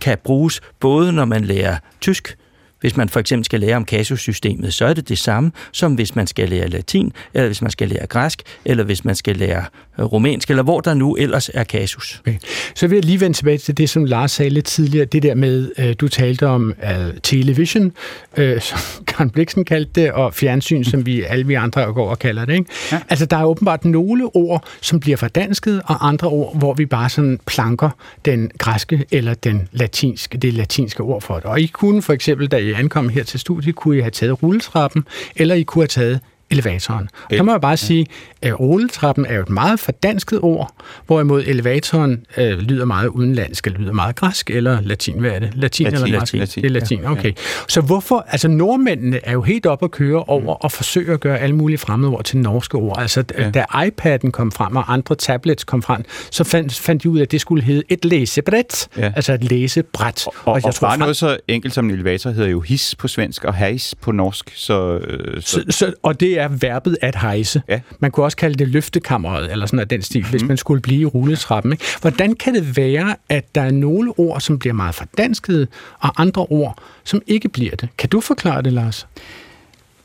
kan bruges både når man lærer tysk, hvis man for eksempel skal lære om kasussystemet, så er det det samme, som hvis man skal lære latin, eller hvis man skal lære græsk, eller hvis man skal lære øh, rumænsk, eller hvor der nu ellers er kasus.
Okay. Så vil jeg lige vende tilbage til det, som Lars sagde lidt tidligere. Det der med, øh, du talte om uh, television, øh, som Karen Bliksen kaldte det, og fjernsyn, som vi alle vi andre går og kalder det. Ikke? Ja. Altså, der er åbenbart nogle ord, som bliver fordansket, og andre ord, hvor vi bare sådan planker den græske eller den latinske, det latinske ord for det. Og I kunne for eksempel, da I ankom her til studiet, kunne I have taget rulletrappen, eller I kunne have taget elevatoren. Og der må jeg bare sige, at rulletrappen er jo et meget fordansket ord, hvorimod elevatoren øh, lyder meget udenlandsk, eller lyder meget græsk, eller latin, hvad er det? Latin,
Latin,
eller græsk?
latin.
Det er latin, okay. Så hvorfor, altså nordmændene er jo helt op at køre over og forsøge at gøre alle mulige fremmede ord til norske ord. Altså ja. da iPad'en kom frem, og andre tablets kom frem, så fandt, fandt de ud af, at det skulle hedde et læsebræt, ja.
Ja.
altså et læsebræt.
Og, og, og bare
frem-
noget så enkelt som en elevator hedder jo his på svensk og hejs på norsk, så, øh, så,
Så, så, og det er verbet at hejse.
Ja.
Man kunne også kalde det løftekammeret, eller sådan af den stil, mm. hvis man skulle blive i rulletrappen. Ikke? Hvordan kan det være, at der er nogle ord, som bliver meget fordanskede, og andre ord, som ikke bliver det? Kan du forklare det, Lars?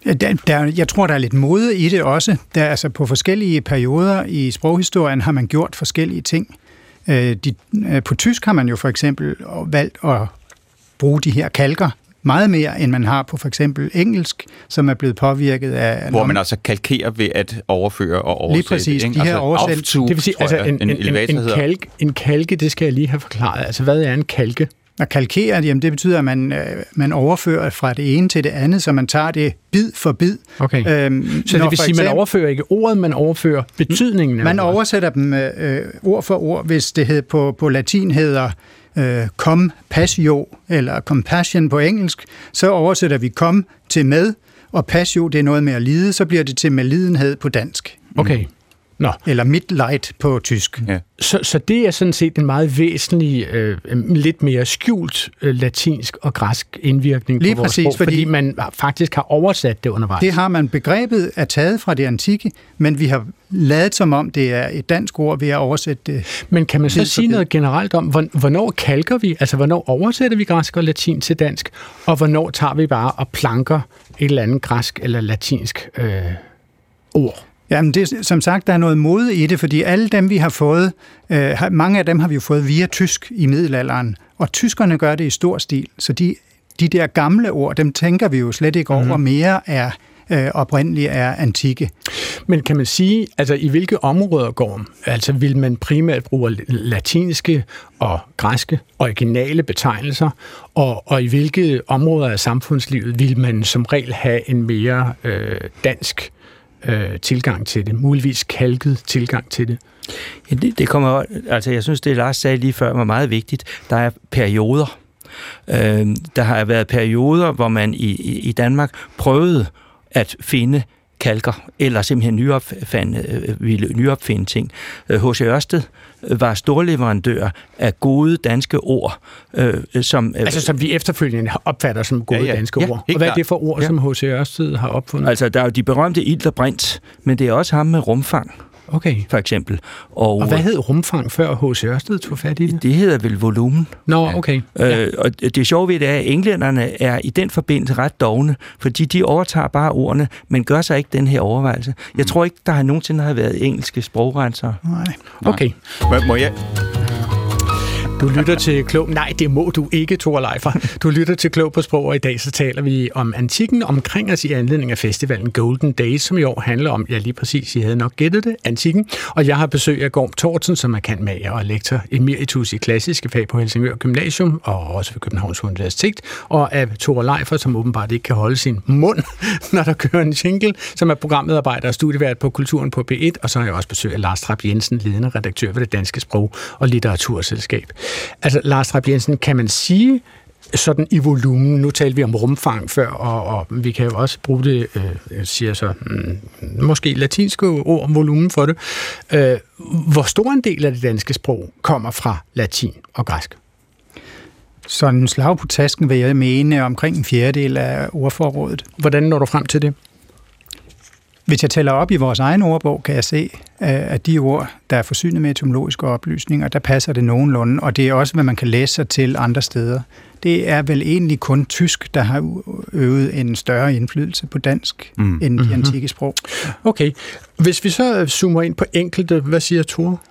Der, der, jeg tror, der er lidt mode i det også. Der, altså på forskellige perioder i sproghistorien har man gjort forskellige ting. Øh, de, øh, på tysk har man jo for eksempel valgt at bruge de her kalker meget mere, end man har på for eksempel engelsk, som er blevet påvirket af...
hvor man altså kalkerer ved at overføre og oversætte.
præcis.
ikke?
De her
altså,
oversæt-
Det vil sige, altså en, en, en, en, kalk, en kalke, det skal jeg lige have forklaret. Altså, hvad er en kalke?
Og kalkere, jamen det betyder, at man, øh, man overfører fra det ene til det andet, så man tager det bid for bid.
Okay. Øhm, så det vil sige, at man overfører ikke ordet, man overfører betydningen af
Man oversætter dem øh, ord for ord, hvis det hed på, på latin hedder øh, compassion eller compassion på engelsk, så oversætter vi kom til med, og passio det er noget med at lide, så bliver det til medlidenhed på dansk.
Okay.
Nå. Eller Mitleid på tysk. Ja.
Så, så det er sådan set en meget væsentlig, øh, lidt mere skjult øh, latinsk og græsk indvirkning
Lige
på vores
præcis,
sprog, fordi, fordi man faktisk har oversat det undervejs.
Det har man. Begrebet er taget fra det antikke, men vi har lavet som om det er et dansk ord ved at oversætte det.
Men kan man så sige noget generelt om, hvornår kalker vi, altså hvornår oversætter vi græsk og latin til dansk, og hvornår tager vi bare og planker et eller andet græsk eller latinsk øh, ord?
Jamen, det, som sagt, der er noget mode i det, fordi alle dem, vi har fået, øh, mange af dem har vi jo fået via tysk i middelalderen, og tyskerne gør det i stor stil, så de, de der gamle ord, dem tænker vi jo slet ikke over, mm. mere er øh, oprindeligt er antikke.
Men kan man sige, altså i hvilke områder går Altså vil man primært bruge latinske og græske originale betegnelser, og, og i hvilke områder af samfundslivet vil man som regel have en mere øh, dansk øh, tilgang til det, muligvis kalket tilgang til det?
Ja, det, det kommer, altså jeg synes, det Lars sagde lige før var meget vigtigt. Der er perioder. Øh, der har været perioder, hvor man i, i Danmark prøvede at finde kalker, eller simpelthen nyopfinde, øh, ville nyopfinde ting. H.C. Øh, Ørsted var storleverandør af gode danske ord.
Øh, som, altså som vi efterfølgende opfatter som gode ja, ja. danske ja, ord. Og hvad er det for ord, ja. som H.C. Ørsted har opfundet?
Altså, der er jo de berømte ild og brint, men det er også ham med rumfang.
Okay.
For eksempel.
Og, og hvad hed rumfang før H.C. Ørsted tog fat i det?
Det hedder vel volumen.
Nå, okay.
Ja. Øh, og det sjove ved det er, at englænderne er i den forbindelse ret dogne, fordi de overtager bare ordene, men gør sig ikke den her overvejelse. Jeg mm. tror ikke, der har nogensinde har været engelske sprogrenser.
Nej. Okay.
Må, må jeg...
Du lytter til Klog... Nej, det må du ikke, Thor Leifer. Du lytter til Klog på Sprog, og i dag så taler vi om antikken omkring os i anledning af festivalen Golden Days, som i år handler om, ja lige præcis, I havde nok gættet det, antikken. Og jeg har besøg af Gorm Thorsen, som er kantmager og lektor emeritus i klassiske fag på Helsingør Gymnasium og også ved Københavns Universitet, og af Thor Leifer, som åbenbart ikke kan holde sin mund, når der kører en jingle, som er programmedarbejder og studievært på Kulturen på P1, og så har jeg også besøg af Lars Trapp Jensen, ledende redaktør ved det Danske Sprog- og Litteraturselskab. Altså, Lars Trapp Jensen, kan man sige, sådan i volumen, nu talte vi om rumfang før, og, og vi kan jo også bruge det, øh, siger så, mm, måske latinske ord, volumen for det. Øh, hvor stor en del af det danske sprog kommer fra latin og græsk?
Sådan en slag på tasken vil jeg mene omkring en fjerdedel af ordforrådet.
Hvordan når du frem til det?
Hvis jeg tæller op i vores egen ordbog, kan jeg se, at de ord, der er forsynet med etymologiske oplysninger, der passer det nogenlunde, og det er også, hvad man kan læse sig til andre steder. Det er vel egentlig kun tysk, der har øvet en større indflydelse på dansk mm. end de mm-hmm. antikke sprog.
Okay. Hvis vi så zoomer ind på enkelte, hvad siger Thor?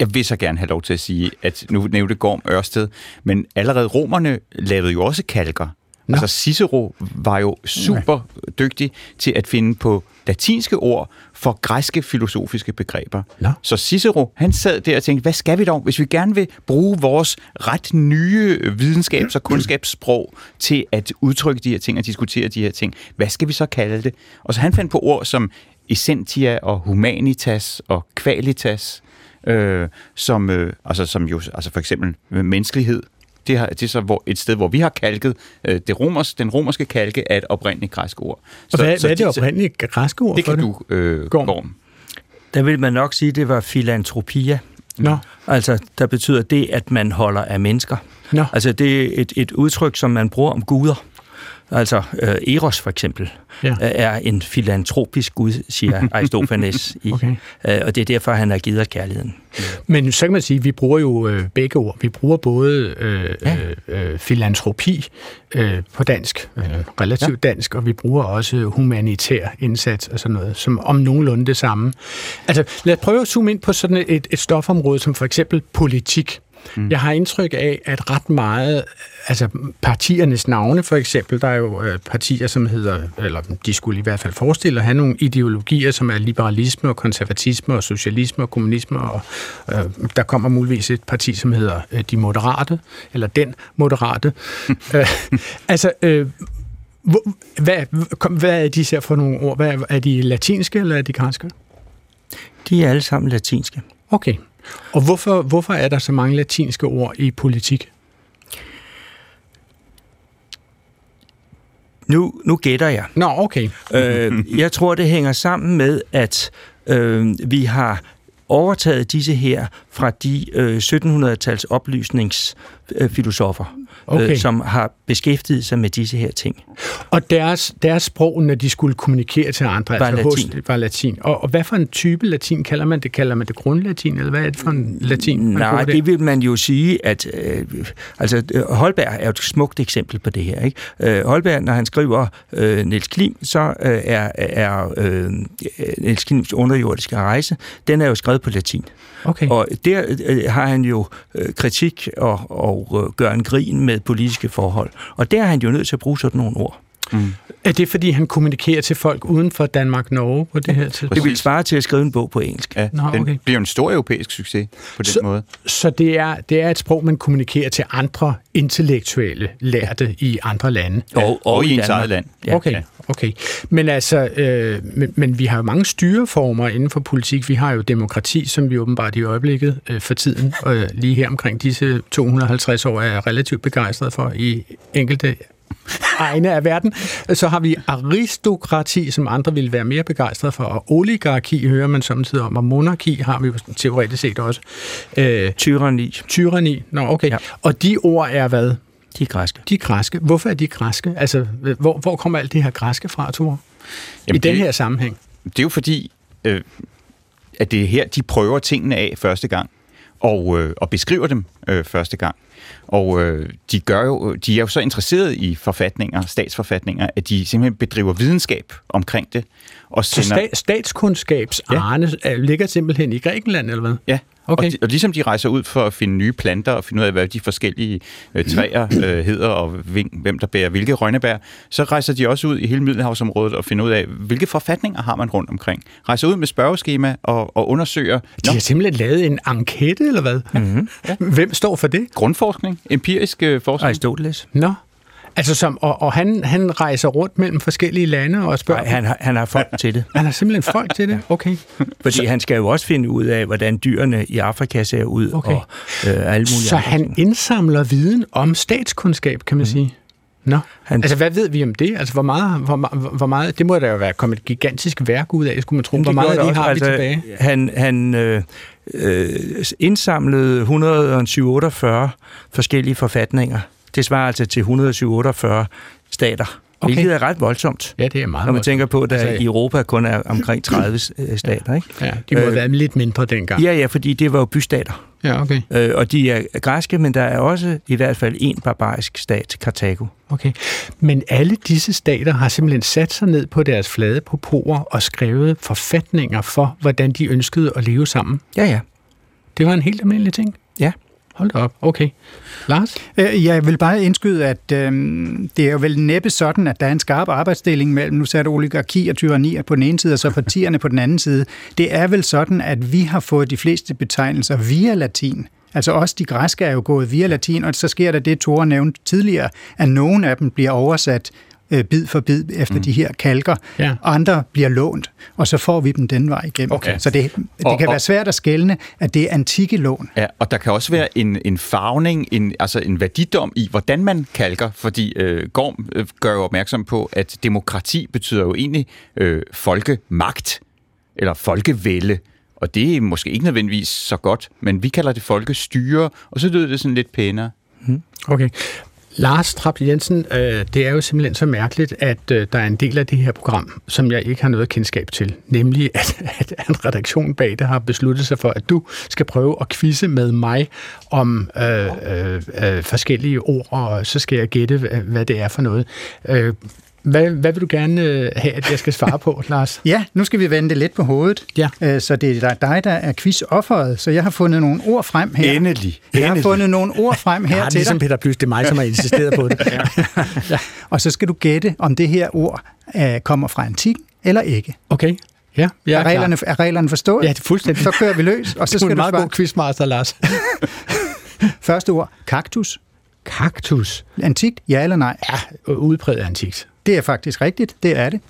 Jeg vil så gerne have lov til at sige, at nu nævnte Gorm Ørsted, men allerede romerne lavede jo også kalker. Nå. Altså Cicero var jo super dygtig til at finde på latinske ord for græske filosofiske begreber.
Nå.
Så Cicero, han sad der og tænkte, hvad skal vi dog, hvis vi gerne vil bruge vores ret nye videnskabs- og kundskabssprog til at udtrykke de her ting og diskutere de her ting, hvad skal vi så kalde det? Og så han fandt på ord som essentia og humanitas og qualitas, øh, som, øh, altså, som jo, altså for eksempel menneskelighed, det, har, det er så hvor, et sted, hvor vi har kalket. Øh, det romers, den romerske kalke er et oprindeligt græsk ord.
Så, og hvad, så hvad er det oprindelige græske ord
det
for
kan det? du, øh, Gorm.
Der vil man nok sige, at det var filantropia.
Nå.
Altså, der betyder det, at man holder af mennesker.
Nå.
Altså, det er et, et udtryk, som man bruger om guder. Altså øh, Eros for eksempel ja. er en filantropisk gud, siger Aristofanes. i, okay. øh, og det er derfor, han har givet os kærligheden.
Men så kan man sige, at vi bruger jo øh, begge ord. Vi bruger både øh, ja. øh, filantropi øh, på dansk, øh, relativt ja. dansk, og vi bruger også humanitær indsats og sådan noget, som om nogenlunde det samme. Altså lad os prøve at zoome ind på sådan et, et stofområde som for eksempel politik. Mm. Jeg har indtryk af, at ret meget, altså partiernes navne for eksempel, der er jo øh, partier, som hedder, eller de skulle i hvert fald forestille at have nogle ideologier, som er liberalisme og konservatisme og socialisme og kommunisme, og øh, der kommer muligvis et parti, som hedder øh, De Moderate, eller Den Moderate. øh, altså, øh, hvad, hvad er de her for nogle ord? Hvad er, er de latinske, eller er de græske?
De er alle sammen latinske.
Okay. Og hvorfor, hvorfor er der så mange latinske ord i politik?
Nu, nu gætter jeg.
Nå, okay.
øh, jeg tror, det hænger sammen med, at øh, vi har overtaget disse her fra de øh, 1700-tals oplysningsfilosofer okay. øh, som har beskæftiget sig med disse her ting.
Og deres, deres sprog, når de skulle kommunikere til andre,
var
altså
latin.
Hos, var latin. Og, og hvad for en type latin kalder man det? Kalder man det grundlatin, eller hvad er det for en latin? Man
Nej, det? det vil man jo sige, at øh, altså, Holberg er et smukt eksempel på det her. Ikke? Øh, Holberg, når han skriver øh, Niels Klim, så øh, er, er øh, Niels Klims underjordiske rejse, den er jo skrevet på latin.
Okay.
Og der øh, har han jo øh, kritik og, og øh, gør en grin med politiske forhold. Og der er han jo nødt til at bruge sådan nogle ord.
Mm. Er det, fordi han kommunikerer til folk uden for Danmark-Norge på det her tidspunkt?
Det vil svare til at skrive en bog på engelsk.
Ja, Nå, okay. Den bliver en stor europæisk succes på den
så,
måde.
Så det er, det er et sprog, man kommunikerer til andre intellektuelle lærte i andre lande?
Ja, og, og, og i ens eget land.
Ja. Okay, okay. Men altså, øh, men, men vi har jo mange styreformer inden for politik. Vi har jo demokrati, som vi åbenbart i øjeblikket øh, for tiden, øh, lige her omkring disse 250 år, er relativt begejstret for i enkelte egne af verden. Så har vi aristokrati, som andre vil være mere begejstrede for, og oligarki hører man samtidig om, og monarki har vi jo teoretisk set også.
Øh, tyranni.
Tyranni, nå okay. Ja. Og de ord er hvad?
De er græske.
De er græske. Hvorfor er de græske? Altså, hvor, hvor kommer alt det her græske fra, Thor? I det, den her sammenhæng.
Det er jo fordi, øh, at det er her, de prøver tingene af første gang, og, øh, og beskriver dem øh, første gang. Og øh, de, gør jo, de er jo så interesserede i forfatninger, statsforfatninger, at de simpelthen bedriver videnskab omkring det.
Og sender... Så sta- statskundskabs ja. ligger simpelthen i Grækenland, eller hvad?
Ja, Okay. Og, de, og ligesom de rejser ud for at finde nye planter og finde ud af, hvad de forskellige øh, træer øh, hedder, og hvem der bærer hvilke rønnebær, så rejser de også ud i hele Middelhavsområdet og finder ud af, hvilke forfatninger har man rundt omkring. Rejser ud med spørgeskema og, og undersøger...
De har simpelthen lavet en enkete, eller hvad? Mm-hmm. Ja. Hvem står for det?
Grundforskning. Empirisk øh, forskning.
Aristoteles.
Nå. Altså som, og, og han, han rejser rundt mellem forskellige lande og spørger...
Nej, han har, han har folk til det.
Han har simpelthen folk til det? Okay.
Fordi så, han skal jo også finde ud af, hvordan dyrene i Afrika ser ud, okay. og øh, alle mulige
Så han ting. indsamler viden om statskundskab, kan man mm. sige? Nå, han, altså hvad ved vi om det? Altså hvor meget, hvor, hvor meget, det må der jo være kommet et gigantisk værk ud af, skulle man tro. Hvor meget af det har altså, vi tilbage?
Han, han øh, øh, indsamlede 148 forskellige forfatninger det svarer altså til 148 stater. Okay. Hvilket er ret voldsomt.
Ja, det er meget
Når man tænker på, at der altså, i Europa kun er omkring 30 øh, stater. Ikke?
Ja, de må øh, været lidt mindre dengang.
Ja, ja, fordi det var jo bystater.
Ja, okay.
Øh, og de er græske, men der er også i hvert fald en barbarisk stat, Karthago.
Okay. Men alle disse stater har simpelthen sat sig ned på deres flade proporer og skrevet forfatninger for, hvordan de ønskede at leve sammen.
Ja, ja.
Det var en helt almindelig ting.
Ja.
Hold da op. Okay. Lars?
Øh, jeg vil bare indskyde, at øh, det er jo vel næppe sådan, at der er en skarp arbejdsdeling mellem, nu sagde oligarki og tyrannier på den ene side, og så partierne på den anden side. Det er vel sådan, at vi har fået de fleste betegnelser via latin. Altså også de græske er jo gået via latin, og så sker der det, Tore nævnte tidligere, at nogen af dem bliver oversat øh, bid for bid efter mm. de her kalker. Ja. Andre bliver lånt, og så får vi dem den vej igennem. Okay. Så det, det og, kan og, være svært at skælne, at det er antikke lån.
Ja, og der kan også være en, en farvning, en, altså en værdidom i, hvordan man kalker, fordi øh, Gorm øh, gør jo opmærksom på, at demokrati betyder jo egentlig øh, folkemagt, eller folkevælde. Og det er måske ikke nødvendigvis så godt, men vi kalder det folkestyre, og så lyder det sådan lidt pænere.
Hmm. Okay. Lars Trapp Jensen, øh, det er jo simpelthen så mærkeligt, at øh, der er en del af det her program, som jeg ikke har noget kendskab til. Nemlig, at, at en redaktion bag det har besluttet sig for, at du skal prøve at quizze med mig om øh, øh, øh, forskellige ord, og så skal jeg gætte, hvad det er for noget. Øh, hvad, hvad vil du gerne øh, have, at jeg skal svare på, Lars?
Ja, nu skal vi vende det lidt på hovedet.
Ja.
Øh, Så det er dig, der er quizofferet. Så jeg har fundet nogle ord frem her.
Endelig.
Jeg har fundet nogle ord frem her
Ja, det er
til
ligesom
dig,
Peter Plys, det er mig, som har insisteret på det. ja.
og så skal du gætte, om det her ord øh, kommer fra antikken eller ikke.
Okay, ja, jeg er,
Er reglerne, er reglerne forstået?
Ja, det er fuldstændig.
Så kører vi løs, og så
Du er
skal
en
du
meget god quizmaster, Lars.
Første ord, kaktus.
Kaktus.
Antikt, ja eller nej?
Ja, udpræget antikt.
Det er faktisk rigtigt, det er det.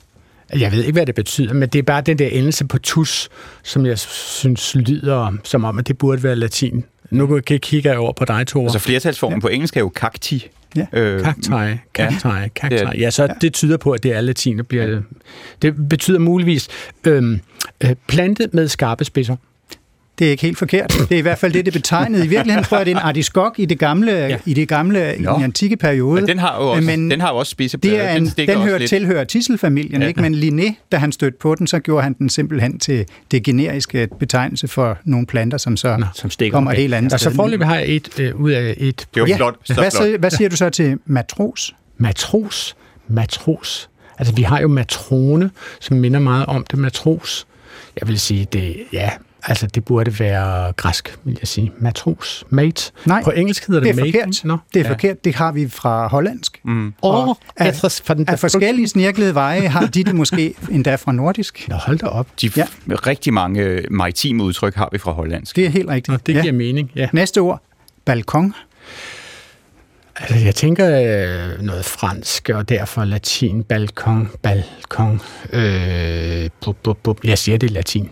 Jeg ved ikke, hvad det betyder, men det er bare den der endelse på tus, som jeg synes lyder som om, at det burde være latin. Nu kigger jeg over på dig, Tore.
Altså flertalsformen ja. på engelsk er jo cacti.
Ja.
Øh,
Cacti, cacti, cacti.
det er det.
Ja, så det tyder på, at det er latin, der bliver... Det betyder muligvis øhm, øh, plante med skarpe spidser.
Det er ikke helt forkert. Det er i hvert fald det, det betegnede. I virkeligheden tror jeg, det er en artiskok i det gamle, ja. i det gamle, i
Nå.
den antikke periode.
men den har jo også,
Men
den har jo også spidseblade.
det er en, den
også
hører,
lidt.
tilhører tisselfamilien,
Ja.
ikke? men Linné, da han stødte på den, så gjorde han den simpelthen til det generiske betegnelse for nogle planter, som så
som stikker.
kommer et helt andet
Og så forløbig har jeg et øh, ud af et
Det var
Ja.
flot. Så
Hvad,
flot.
så, hvad siger du så til matros?
matros. Matros. Altså, vi har jo matrone, som minder meget om det matros. Jeg vil sige, det, ja, altså, det burde være græsk, vil jeg sige. Matros. Mate.
Nej,
På engelsk hedder det,
Det er
mate.
forkert.
Nå,
Det er
ja.
forkert. Det har vi fra hollandsk.
Mm.
Åh,
Og af-
fra den,
Af forskellige snirklede veje har de det måske endda fra nordisk.
Nå, hold da op.
De
Ja.
ja. rigtig mange maritime udtryk har vi fra hollandsk.
Det er helt rigtigt.
Nå, det
Ja.
giver mening, ja.
Næste ord, balkon.
Altså, jeg tænker øh, noget fransk, og derfor latin, balkon, balkon. Øh, bup, bup, bup. Jeg siger det latin.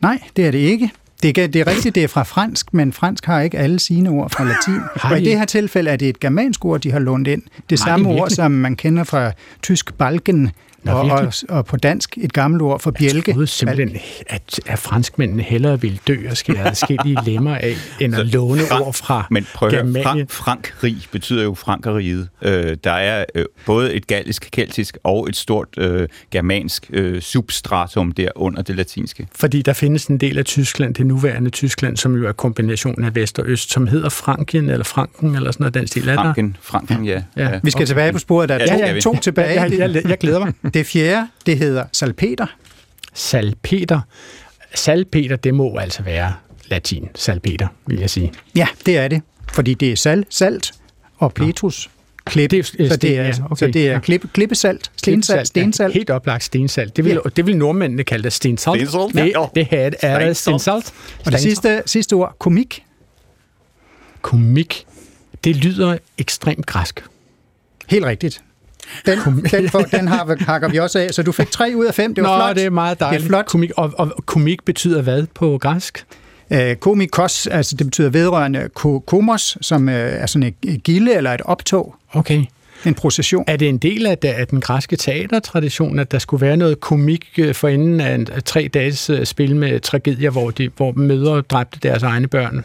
Nej, det er det ikke. Det er, det er rigtigt, det er fra fransk, men fransk har ikke alle sine ord fra latin.
Har
Og i det her tilfælde er det et germansk ord, de har lånt ind. Det
Nej,
samme ord,
virkelig?
som man kender fra tysk balken,
Nå,
og, og, og på dansk et gammelt ord for bjælke.
Jeg troede simpelthen, at, at franskmændene hellere ville dø og skære adskillige lemmer af, end at låne ord fra
Men prøv at. Frank, Frankrig betyder jo Frankeriget. Øh, der er øh, både et gallisk, keltisk og et stort øh, germansk øh, substratum der under det latinske.
Fordi der findes en del af Tyskland, det nuværende Tyskland, som jo er kombinationen af vest og øst, som hedder Frankien eller Franken eller sådan noget den stil.
Franken, Franken, ja.
Ja.
Vi skal tilbage på sporet, der er
Ja,
to,
vi.
to tilbage.
Jeg, jeg, jeg glæder mig.
Det fjerde, det hedder salpeter.
Salpeter. Salpeter, det må altså være latin. Salpeter, vil jeg sige.
Ja, det er det. Fordi det er sal, salt og petrus. Klip.
Det er-
så, det er,
ja, okay.
så det er
Ja.
klippe, klippesalt, stensalt, stensalt.
Ja, helt oplagt stensalt. Det vil,
Ja.
det vil nordmændene kalde det stensalt.
Stensalt,
Det,
ja.
det her er
Stensalt.
stensalt.
Og det sidste, sidste ord, komik.
Komik. Det lyder ekstremt græsk.
Helt rigtigt. Den, den, for, den har, hakker vi også af, så du fik tre ud af fem. Det var
Nå,
flot.
det er meget dejligt.
Det er flot.
Komik, og, og komik betyder hvad på græsk?
Øh, komikos, altså det betyder vedrørende ko- komos, som øh, er sådan et gilde eller et optog,
Okay.
en procession.
Er det en del af, af den græske teatertradition, at der skulle være noget komik øh, for inden af en af tre dages øh, spil med tragedier, hvor, de, hvor mødre dræbte deres egne børn?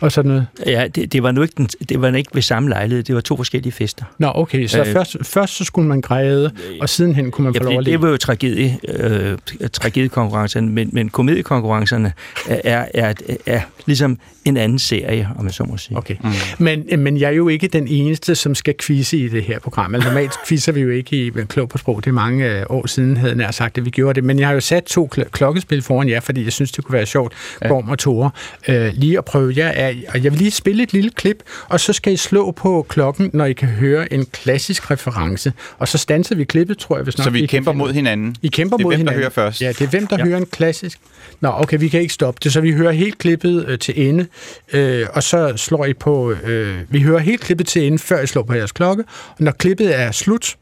Og sådan noget.
Ja, det, det, var nu ikke den, det var ikke ved samme lejlighed. Det var to forskellige fester.
Nå, okay, så
Øh,
først, først så skulle man græde, og sidenhen kunne man
Ja,
få lov at leve.
det var jo tragedie, øh, tragediekonkurrencerne, men, men komediekonkurrencerne er, er, er, er ligesom en anden serie, om jeg så må sige.
Okay. Mm. Men, men jeg er jo ikke den eneste, som skal quizze i det her program. Altså, normalt quizzer vi jo ikke i Klog på Sprog. Det er mange øh, år siden, havde jeg nær sagt, at vi gjorde det. Men jeg har jo sat to kl- klokkespil foran jer, fordi jeg synes, det kunne være sjovt, ja. Gorm og Tore, øh, lige at prøve jer Og jeg vil lige spille et lille klip, og så skal I slå på klokken, når I kan høre en klassisk reference. Og så standser vi klippet, tror jeg, hvis nok
Så vi
I
kæmper mod hinanden.
I kæmper
det er
mod
hvem, der
hinanden.
hører først.
Ja, det er hvem, der. Ja. hører en klassisk. Nå, okay, vi kan ikke stoppe det, så vi hører helt klippet øh, til ende, øh, og så slår I på... Øh, vi hører helt klippet til ende, før I slår på jeres klokke, og når klippet er slut,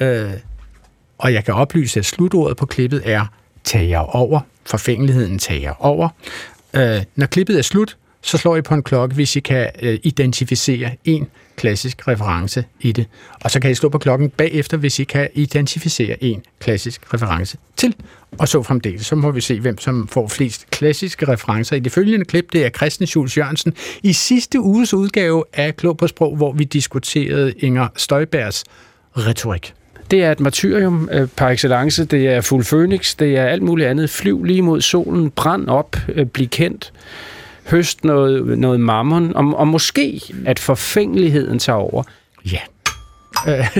øh, og jeg kan oplyse, at slutordet på klippet er tager over, forfængeligheden tager over. Øh, når klippet er slut, så slår I på en klokke, hvis I kan øh, identificere en klassisk reference i det. Og så kan I slå på klokken bagefter, hvis I kan identificere en klassisk reference til. Og så fremdeles, så må vi se, hvem som får flest klassiske referencer. I det følgende klip, det er Christian Schulz Jørgensen i sidste uges udgave af Klog på Sprog, hvor vi diskuterede Inger Støjbergs retorik.
Det er et martyrium øh, par excellence. Det er fuld phoenix. Det er alt muligt andet. Flyv lige mod solen. Brænd op. Øh, bliv kendt. Høst noget, noget mammon. Og, og måske, at forfængeligheden tager over.
Ja, Øh,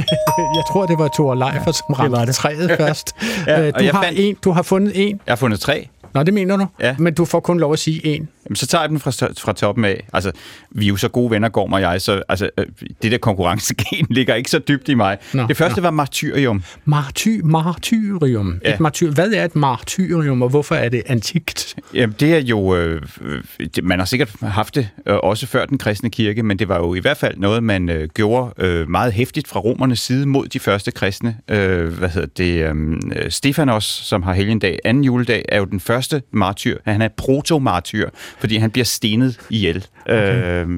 jeg tror, det var Thor Leifer, som ramte
var det.
træet først.
Ja,
Øh, du,
jeg
har
fandt-
en, du har fundet en.
Jeg har fundet tre.
Nå, det mener du?
Ja.
Men du får kun lov at sige en.
Jamen, så tager jeg den fra, fra toppen af. Altså, vi er jo så gode venner, Gorm og jeg, så altså, øh, det der konkurrencegen ligger ikke så dybt i mig.
Nå,
det første var martyrium.
Marty, martyrium.
Ja.
Et martyr, hvad er et martyrium, og hvorfor er det antikt?
Jamen, det er jo... Øh, øh, det- man har sikkert haft det øh, også før den kristne kirke, men det var jo i hvert fald noget, man øh, gjorde øh, meget hæftigt fra romernes side mod de første kristne. Øh, hvad hedder det? Øh, Stefanos, som har helgendag, anden juledag, er jo den første martyr. Han er proto-martyr, fordi han bliver stenet ihjel. Okay. Øh,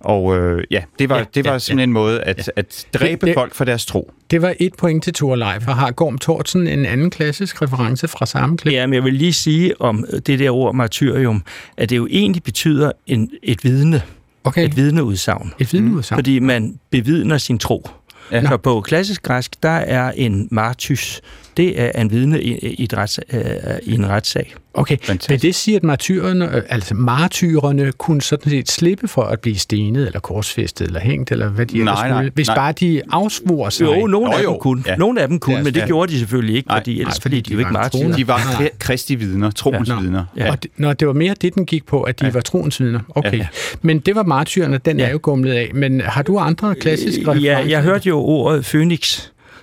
og øh, ja, det var,
Ja,
ja, det var
ja,
ja, simpelthen en måde at, at dræbe
Det-
folk for deres tro.
Det var et point til Thor Leifer. Har Gorm Thorsen en anden klassisk reference fra samme klip?
Ja, men jeg vil lige sige om det der ord martyrium, at det jo egentlig betyder en, et vidne,
Okay,
et vidneudsagn.
et vidneudsagn.
Fordi man bevidner sin tro.
Ja.
Ja. Så på klassisk græsk, der er en martys, det er en vidne i, i, et rets, øh, i en retssag.
Okay,
Fantastisk.
vil det sige, at martyrerne, øh, altså martyrerne kunne sådan set slippe for at blive stenet, eller korsfæstet, eller hængt, eller hvad de
Nej, nej,
skulle, hvis
nej.
bare de afsvor sig?
Jo, nogle
Nå,
af
jo.
dem kunne.
Ja.
Nogle af dem kunne,
Ja,
men det
ja.
gjorde de selvfølgelig ikke,
Nej,
fordi ellers
nej,
fordi
fordi
de jo ikke
de var
martyrer.
troende.
De var
Nej.
kri- kristi vidner, troens
Nå.
vidner.
Ja.
Og det, når det var mere det, den gik på, at de ja. var troens vidner. Okay.
Ja.
Men det var martyrerne, den ja. er jo gumlet af. Men har du andre klassiske?
Ja, jeg hørte jo ordet Phoenix,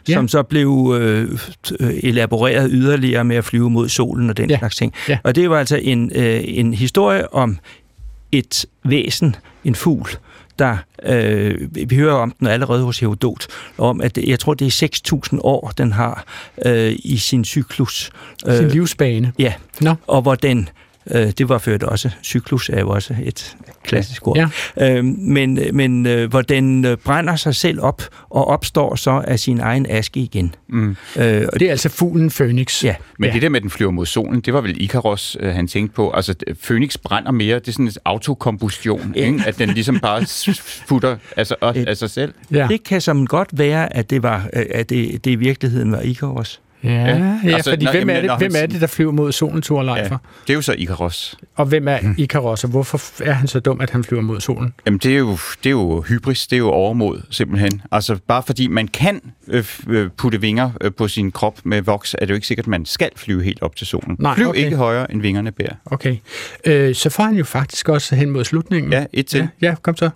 Ja.
som så blev øh, øh, elaboreret yderligere med at flyve mod solen og den
Ja.
slags ting.
Ja.
Og det var altså en, øh, en historie om et væsen, en fugl, der, øh, vi hører om den allerede hos Herodot, om at jeg tror, det er 6.000 år, den har øh, i sin cyklus.
Sin
Øh,
livsbane.
ja,
Nå.
og hvor den, øh, det var ført også, cyklus er jo også et klassisk ord,
Ja.
øh, men, men øh, hvor den øh, brænder sig selv op og opstår så af sin egen aske igen.
Mm.
Øh, og
Det er altså fuglen Phoenix.
Ja.
Men
Ja.
det der med, at den flyver mod solen, det var vel Ikaros, øh, han tænkte på. Altså, Phoenix brænder mere, det er sådan et autokombustion,
Ja.
ikke? at den ligesom bare futter altså, af, af sig selv.
Ja.
det kan som godt være, at det var at det, det i virkeligheden var Ikaros.
Ja, ja, ja
Altså,
fordi
når-
hvem, er
jamen,
det,
når
hvem er det, der flyver mod solen, Thor Leifer?
Ja, det er jo så Ikaros.
Og hvem er Ikaros, og hvorfor er han så dum, at han flyver mod solen?
Jamen, det er, jo, det er jo hybris, det er jo overmod, simpelthen. Altså, bare fordi man kan øh, øh, putte vinger øh, på sin krop med voks, er det jo ikke sikkert, at man skal flyve helt op til solen.
Nej,
Flyv
okay.
ikke højere, end vingerne bærer.
Okay. Øh, så får han jo faktisk også hen mod slutningen.
Ja, et til.
ja, ja kom så.
Det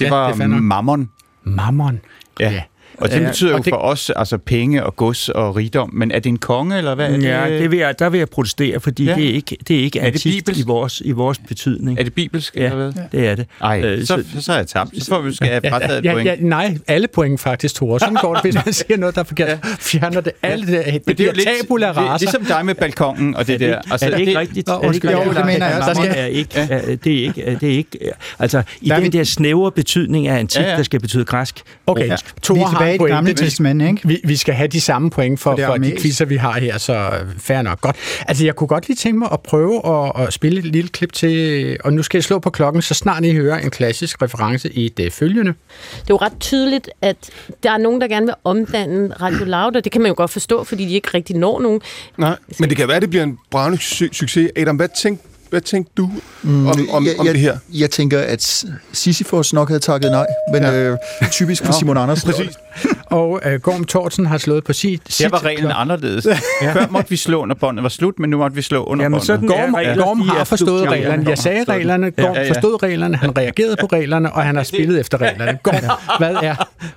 Ja, det
var
er nok.
mammon.
Mammon.
Ja.
Ja.
Og det
Ja,
betyder
og
jo
det-
for os altså penge og gods og rigdom. Men er det en konge, eller hvad er det?
Ja, det vil jeg, der vil jeg protestere, fordi
Ja.
ja. det er ikke, det er ikke
Er det bibelsk?
i vores, i vores betydning.
Er det bibelsk,
Ja.
eller hvad?
Det er det.
Ej,
Øh,
så, så, så er jeg tabt. Så får vi, skal have frataget et
Ja,
point.
ja, nej, alle point faktisk, Tore. Sådan går det, hvis man siger noget, der er forkert. Fjerner det alle det, det,
Men
bliver tabula
det-
rasa.
Ligesom dig med balkongen og det
er det,
der.
Altså, er det ikke rigtigt?
Nå,
Er det ikke
undskyld,
rigtigt?
jo, det mener jeg Der
er ikke, er, det er ikke, er det ikke, altså, i
Der er
den der snævre betydning af antik,
Ja, ja.
der skal betyde græsk.
Okay,
Ja.
Tore
er tilbage i gamle testament, ikke?
Vi, vi skal have de samme point for,
For
de quizzer, vi har her, så øh, fair nok. Godt. Altså, jeg kunne godt lige tænke mig at prøve at, at spille et lille klip til, og nu skal jeg slå på klokken, så snart I hører en klassisk reference i det følgende.
Det er jo ret tydeligt, at der er nogen, der gerne vil omdanne Radio Loud, og det kan man jo godt forstå, fordi de ikke rigtig når nogen.
Nej, men det kan være, at det bliver en bravende su- succes. Adam, hvad tænkte hvad tænkte du om, om, om
jeg,
det her?
Jeg, jeg tænker, at Sisyfos nok havde takket nej, men ja. øh, typisk for Simon Andersen.
Præcis.
Og øh, Gorm Thorsen har slået på sit...
Her
sit
var reglen
klok-
anderledes. Før måtte vi slå, når båndet var slut, men nu måtte vi slå under
Jamen,
båndet.
sådan
Gorm,
regler,
Gorm har forstået
fluktuerende.
reglerne. Jeg sagde reglerne, Gorm
Ja, ja.
forstod reglerne, han reagerede på reglerne, og han har spillet efter reglerne. Gorm, hvad er,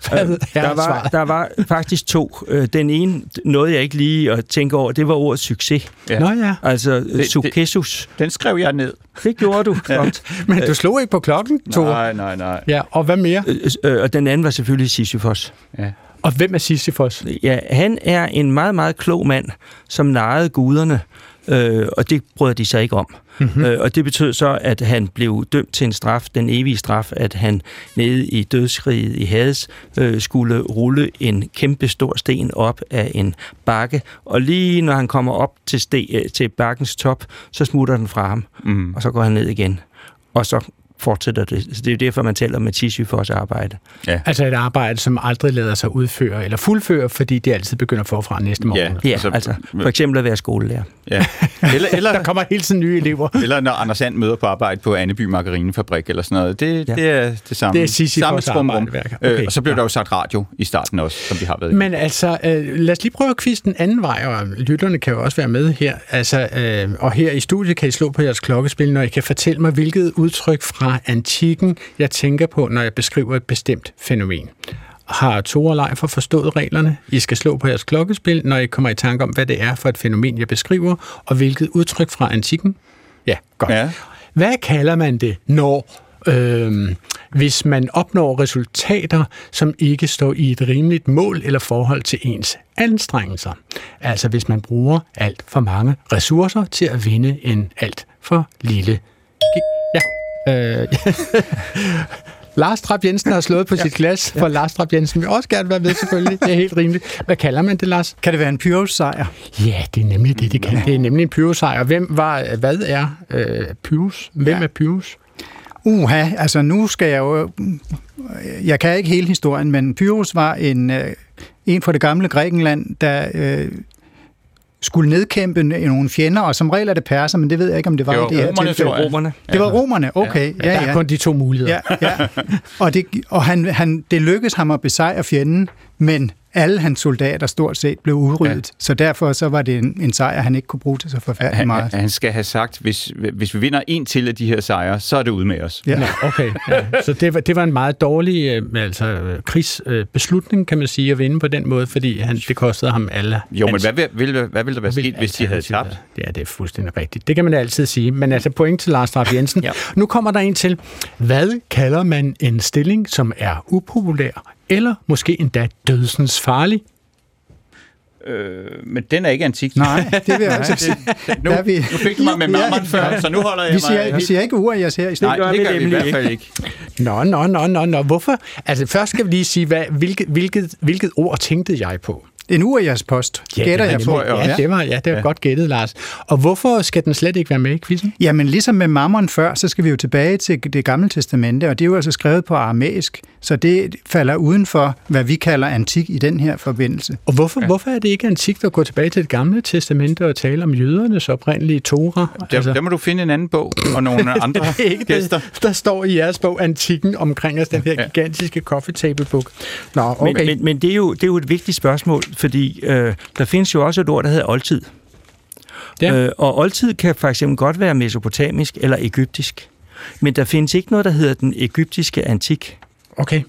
hvad er
Der var,
svaret?
der var faktisk to. Øh, Den ene, noget jeg ikke lige at tænke over, det var ordet succes.
Ja.
Nå ja,
Altså
det-
successus.
Den skrev jeg ned.
Det gjorde du. Godt.
men du slog ikke på klokken, Tore.
Nej, nej, nej.
Ja, og hvad mere?
Øh, øh, Og den anden var selvfølgelig Sisyfos.
Ja.
Og hvem er Sisyfos?
Ja, han er en meget, meget klog mand, som narrede guderne, øh, og det brød de sig ikke om. Mm-hmm. Øh, og det betød så, at han blev dømt til en straf, den evige straf, at han nede i dødskriget i Hades øh, skulle rulle en kæmpe stor sten op af en bakke, og lige når han kommer op til, ste, øh, til bakkens top, så smutter den fra ham,
Mm.
og så går han ned igen. Og så fortsætter det. Så det er jo derfor, man taler om et Sisyfos arbejde.
Altså et arbejde, som aldrig lader sig udføre eller fuldføre, fordi det altid begynder forfra næste morgen.
Ja.
Ja,
Altså,
altså, for eksempel at være skolelærer.
Ja. Eller, eller,
Der kommer hele tiden nye elever.
eller når Anders Sand møder på arbejde på Anneby Margarinefabrik eller sådan noget. Det,
Ja.
ja. det er det samme.
Det er Sisyfos
samme trumrum.
arbejde,
Øh,
okay.
og så blev
Ja.
der jo sagt radio i starten også, som vi har været i.
Men altså, øh, lad os lige prøve at kviste den anden vej, og lytterne kan jo også være med her. Altså, øh, og her i studiet kan I slå på jeres klokkespil, når I kan fortælle mig, hvilket udtryk fra antikken, jeg tænker på, når jeg beskriver et bestemt fænomen. Har Tore og Leif forstået reglerne? I skal slå på jeres klokkespil, når I kommer i tanke om, hvad det er for et fænomen, jeg beskriver, og hvilket udtryk fra antikken. Ja, godt.
Ja.
Hvad kalder man det, når øh, hvis man opnår resultater, som ikke står i et rimeligt mål eller forhold til ens anstrengelser? Altså hvis man bruger alt for mange ressourcer til at vinde en alt for lille... Ja. Øh, Lars Trapp Jensen har slået på sit glas, for Lars Trapp Jensen vil også gerne være med selvfølgelig. Det er helt rimeligt. Hvad kalder man det, Lars?
Kan det være en Pyrrhus-sejr?
Ja, det er nemlig det, det kan. Det er nemlig en Pyrrhus-sejr. Hvem var, hvad er øh, Pyrrhus? Hvem
Ja.
er Pyrrhus?
Uha, altså nu skal jeg jo... Jeg kan ikke hele historien, men Pyrrhus var en, øh, en fra det gamle Grækenland, der øh, skulle nedkæmpe nogle fjender, og som regel er det perser, men det ved jeg ikke, om det var,
Det var
i det her
romerne,
tilfælde.
tror jeg.
Romerne.
Det var romerne, okay. Ja,
Der
ja.
er kun de to muligheder.
Ja, ja. Og, det, og han, han, det lykkedes ham at besejre fjenden, men alle hans soldater stort set blev udryddet. Ja. Så derfor så var det en, en sejr, han ikke kunne bruge til så forfærdeligt
Han,
meget.
han skal have sagt, hvis, hvis vi vinder en til af de her sejre, så er det ude med os.
Ja.
Nå, okay. Ja. Så det var, det var en meget dårlig øh, altså, krigsbeslutning, kan man sige, at vinde på den måde, fordi han, det kostede ham alle.
Jo, men hvad, vil, hvad, hvad ville der være sket, hvis de havde tabt?
Ja, det er fuldstændig rigtigt. Det kan man altid sige. Men altså point til Lars Strap Jensen.
Ja.
Nu kommer der en til. Hvad kalder man en stilling, som er upopulær, eller måske endda dødsens farlig?
Øh, men den er ikke antik.
Nej, det vil jeg altså sige.
Nu,
er vi-
nu fik du mig med marmeren før, så nu holder jeg
Vi siger,
mig...
vi siger ikke ur, jeg ser i stedet.
Nej,
gør
det
vi
gør vi i hvert fald ikke.
Nå, nå, nå, nå, nå. Hvorfor? Altså, først skal vi lige sige, hvad, hvilket, hvilket, hvilket ord tænkte jeg på?
En ur post, gætter
det var
jeg på.
tror jeg også.
Ja, det var, ja, det var ja. godt gættet, Lars. Og hvorfor skal den slet ikke være med i quizzen?
Jamen ligesom med mammon før, så skal vi jo tilbage til det gamle testamente, og det er jo altså skrevet på aramæisk, så det falder uden for, hvad vi kalder antik i den her forbindelse.
Og hvorfor, ja. hvorfor er det ikke antikt at gå tilbage til det gamle testamente og tale om jødernes oprindelige Torah?
Der, der må du finde en anden bog og nogle andre
det er ikke
gæster.
det, der står i jeres bog Antikken omkring os, den her gigantiske coffee table book. Nå, okay.
Men, men, men det, er jo, det er jo et vigtigt spørgsmål, fordi øh, der findes jo også et ord, der hedder oldtid.
Ja.
Øh, og oldtid kan for eksempel godt være mesopotamisk eller egyptisk. Men der findes ikke noget, der hedder den egyptiske antik.
okay.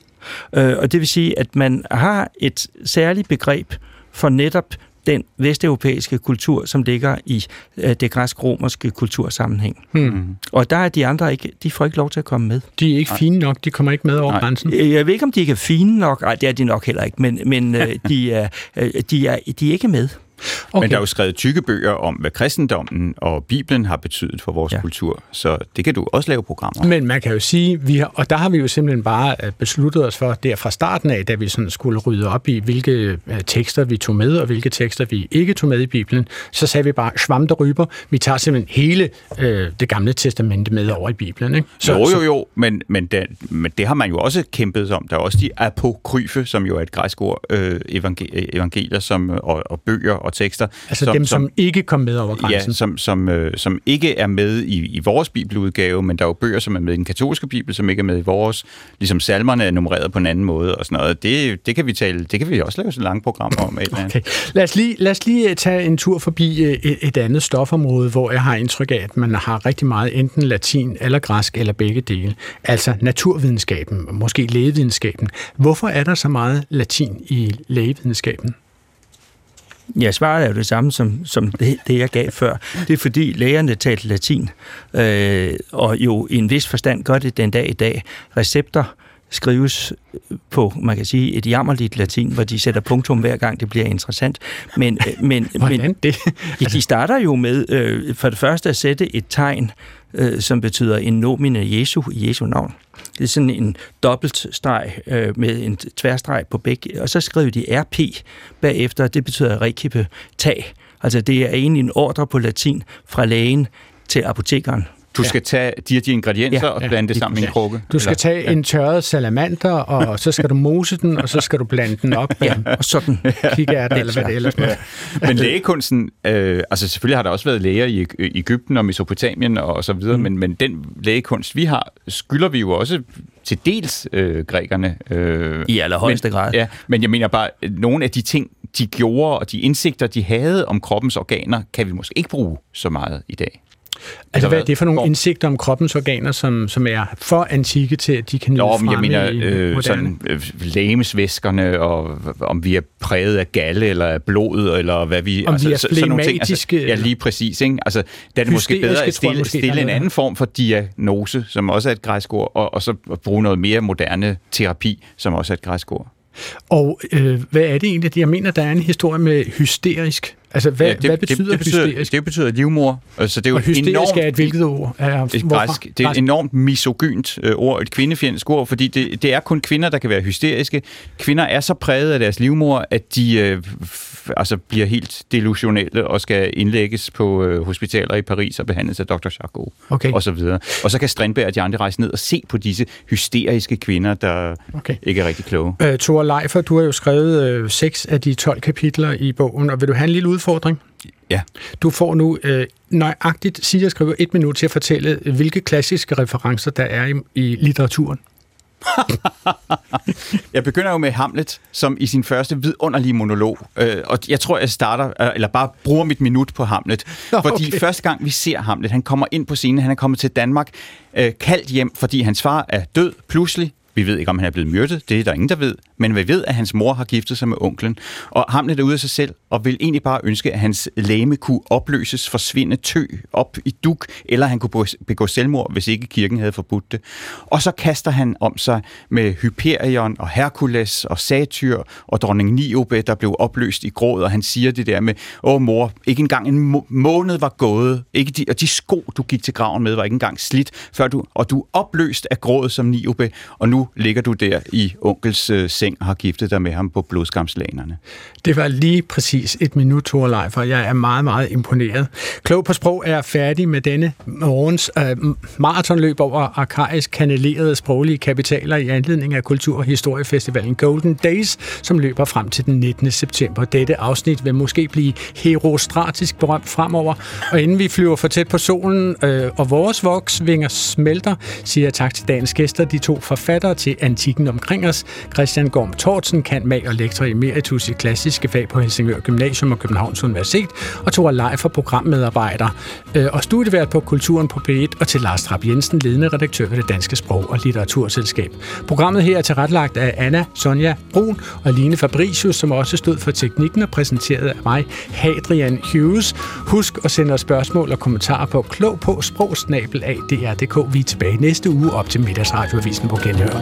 Øh, og det vil sige, at man har et særligt begreb for netop den vesteuropæiske kultur, som ligger i øh, det græsk-romerske kultursammenhæng.
Hmm.
Og der er de andre ikke, de får ikke lov til at komme med.
De er ikke fine nok, de kommer ikke med over
Nej.
grænsen.
Øh, Jeg ved ikke, om de ikke er fine nok. Nej, det er de nok heller ikke, men, men øh, de, er, øh, de, er, de er ikke med.
Okay. Men der er jo skrevet tykke bøger om, hvad kristendommen og Bibelen har betydet for vores
Ja.
kultur, så det kan du også lave programmer.
Men man kan jo sige, vi har, og der har vi jo simpelthen bare øh, besluttet os for, der fra starten af, da vi sådan skulle rydde op i, hvilke øh, tekster vi tog med, og hvilke tekster vi ikke tog med i Bibelen, så sagde vi bare, svamp der ryber, vi tager simpelthen hele øh, det gamle testamente med over i Bibelen. Ikke?
Så, jo, jo, jo, men, men, det, men det har man jo også kæmpet om. Der er også de apokryfe, som jo er et græsk ord, øh, evangel- evangelier som, og, og bøger og tekster.
Altså som, dem, som, som ikke kom med over grænsen.
Ja, som, som, øh, som ikke er med i, i vores bibeludgave, men der er jo bøger, som er med i den katolske bibel, som ikke er med i vores. Ligesom salmerne er nummereret på en anden måde og sådan noget. Det, det kan vi tale, det kan vi også lave sådan lange programmer om. et eller andet.
Okay. Lad os, lige, lad os lige øh, tage en tur forbi øh, et, et andet stofområde, hvor jeg har indtryk af, at man har rigtig meget enten latin eller græsk eller begge dele. Altså naturvidenskaben, måske lægevidenskaben. Hvorfor er der så meget latin i lægevidenskaben?
Ja, svaret er jo det samme som, som det, det, jeg gav før. Det er fordi lægerne talte latin, øh, og jo i en vis forstand gør det den dag i dag. Recepter skrives på, man kan sige, et jammerligt latin, hvor de sætter punktum hver gang det bliver interessant. Men, øh, men, men
Hvordan det?
ja, de starter jo med øh, for det første at sætte et tegn, øh, som betyder en nomine Jesu i Jesu navn. Det er sådan en dobbelt streg øh, med en tværstreg på begge, og så skriver de RP bagefter, det betyder rekippe tag. Altså det er egentlig en ordre på latin fra lægen til apotekeren.
Du skal tage de og de ingredienser
Ja,
og
ja,
blande det
lige
sammen i en krukke.
Du skal
Eller-
tage en tørret salamander, og så skal du mose den, og så skal du blande den op med
Og sådan.
kikærter, eller hvad det ellers måtte.
Men lægekunsten, øh, altså selvfølgelig har der også været læger i i Ægypten og Mesopotamien og så videre, mm. men, men den lægekunst, vi har, skylder vi jo også til dels øh, grækerne. Øh,
I allerhøjeste
men,
grad.
Ja, men jeg mener bare, at nogle af de ting, de gjorde, og de indsigter, de havde om kroppens organer, kan vi måske ikke bruge så meget i dag.
Altså, hvad er det for nogle indsigter om kroppens organer, som, som er for antikke til, at de kan nyde
Nå, men jeg
fremme
mener øh,
moderne?
sådan øh, lægemesvæskerne, og om vi er præget af galle, eller af blod, eller hvad vi...
Om vi er
så- sådan nogle ting. Altså, ja, lige præcis. Ikke? Altså, der er det måske bedre at stille,
måske,
stille en anden form for diagnose, som også er et græsk ord, og, og så bruge noget mere moderne terapi, som også er et græsk ord.
Og øh, hvad er det egentlig? Jeg mener, der er en historie med hysterisk. Altså, hvad,
Ja, det,
hvad betyder
det, det betyder,
hysterisk?
Det betyder livmor. Altså, det er jo
og
et
hysterisk
enormt
er et hvilket ord? Er,
Det er, græsk. det er et enormt misogynt øh, ord, et kvindefjendsk ord, fordi det, det er kun kvinder, der kan være hysteriske. Kvinder er så præget af deres livmor, at de øh, altså bliver helt delusionelle og skal indlægges på øh, hospitaler i Paris og behandles af Dr. Charcot
Okay.
og så videre. Og så kan Strindberg og de andre rejse ned og se på disse hysteriske kvinder, der
Okay.
ikke er rigtig kloge.
Øh, Thor Leifer, du har jo skrevet øh, seks af de 12 kapitler i bogen, og vil du have en lille udfordring?
Ja.
Du får nu øh, nøjagtigt, siger jeg skriver et minut til at fortælle, hvilke klassiske referencer der er i, i litteraturen.
Jeg begynder jo med Hamlet, som i sin første vidunderlige monolog, øh, og jeg tror, jeg starter, øh, eller bare bruger mit minut på Hamlet.
Nå,
Fordi
okay.
første gang vi ser Hamlet, han kommer ind på scenen, han er kommet til Danmark, øh, kaldt hjem, fordi hans far er død pludselig. Vi ved ikke, om han er blevet myrdet, det er der ingen, der ved, men vi ved, at hans mor har giftet sig med onklen. Og Hamlet er ude af sig selv, og vil egentlig bare ønske, at hans læme kunne opløses, forsvinde, tø op i duk, eller han kunne begå- begå selvmord, hvis ikke kirken havde forbudt det. Og så kaster han om sig med Hyperion og Herkules og Satyr og dronning Niobe, der blev opløst i gråd, og han siger det der med, åh mor, ikke engang en må- måned var gået, ikke de, og de sko, du gik til graven med, var ikke engang slidt, før du, og du er opløst af gråd som Niobe, og nu ligger du der i onkels øh, seng og har giftet dig med ham på blodskamslanerne.
Det var lige præcis et minut, Torleif, Leifer. Jeg er meget, meget imponeret. Klog på sprog er færdig med denne morgens øh, maratonløb over arkaisk kanalerede sproglige kapitaler i anledning af Kultur- og Historiefestivalen Golden Days, som løber frem til den 19. september. Dette afsnit vil måske blive herostratisk berømt fremover. Og inden vi flyver for tæt på solen, øh, og vores voksvinger smelter, siger jeg tak til dagens gæster, de to forfattere til Antikken omkring os. Christian Gorm Thorsen, kan mag og lektor emeritus i klassiske fag på Helsingør Gymnasium og Københavns Universitet, og Thor Leifer, programmedarbejder øh, og studievært på Kulturen på P1, og til Lars Trapp Jensen, ledende redaktør ved det Danske Sprog- og Litteraturselskab. Programmet her er tilrettelagt af Anna Sonja Brun og Line Fabricius, som også stod for teknikken og præsenteret af mig, Hadrian Hughes. Husk at sende os spørgsmål og kommentarer på klog på sprogsnabel af DR.dk. Vi er tilbage næste uge op til middagsradioavisen på Genhør.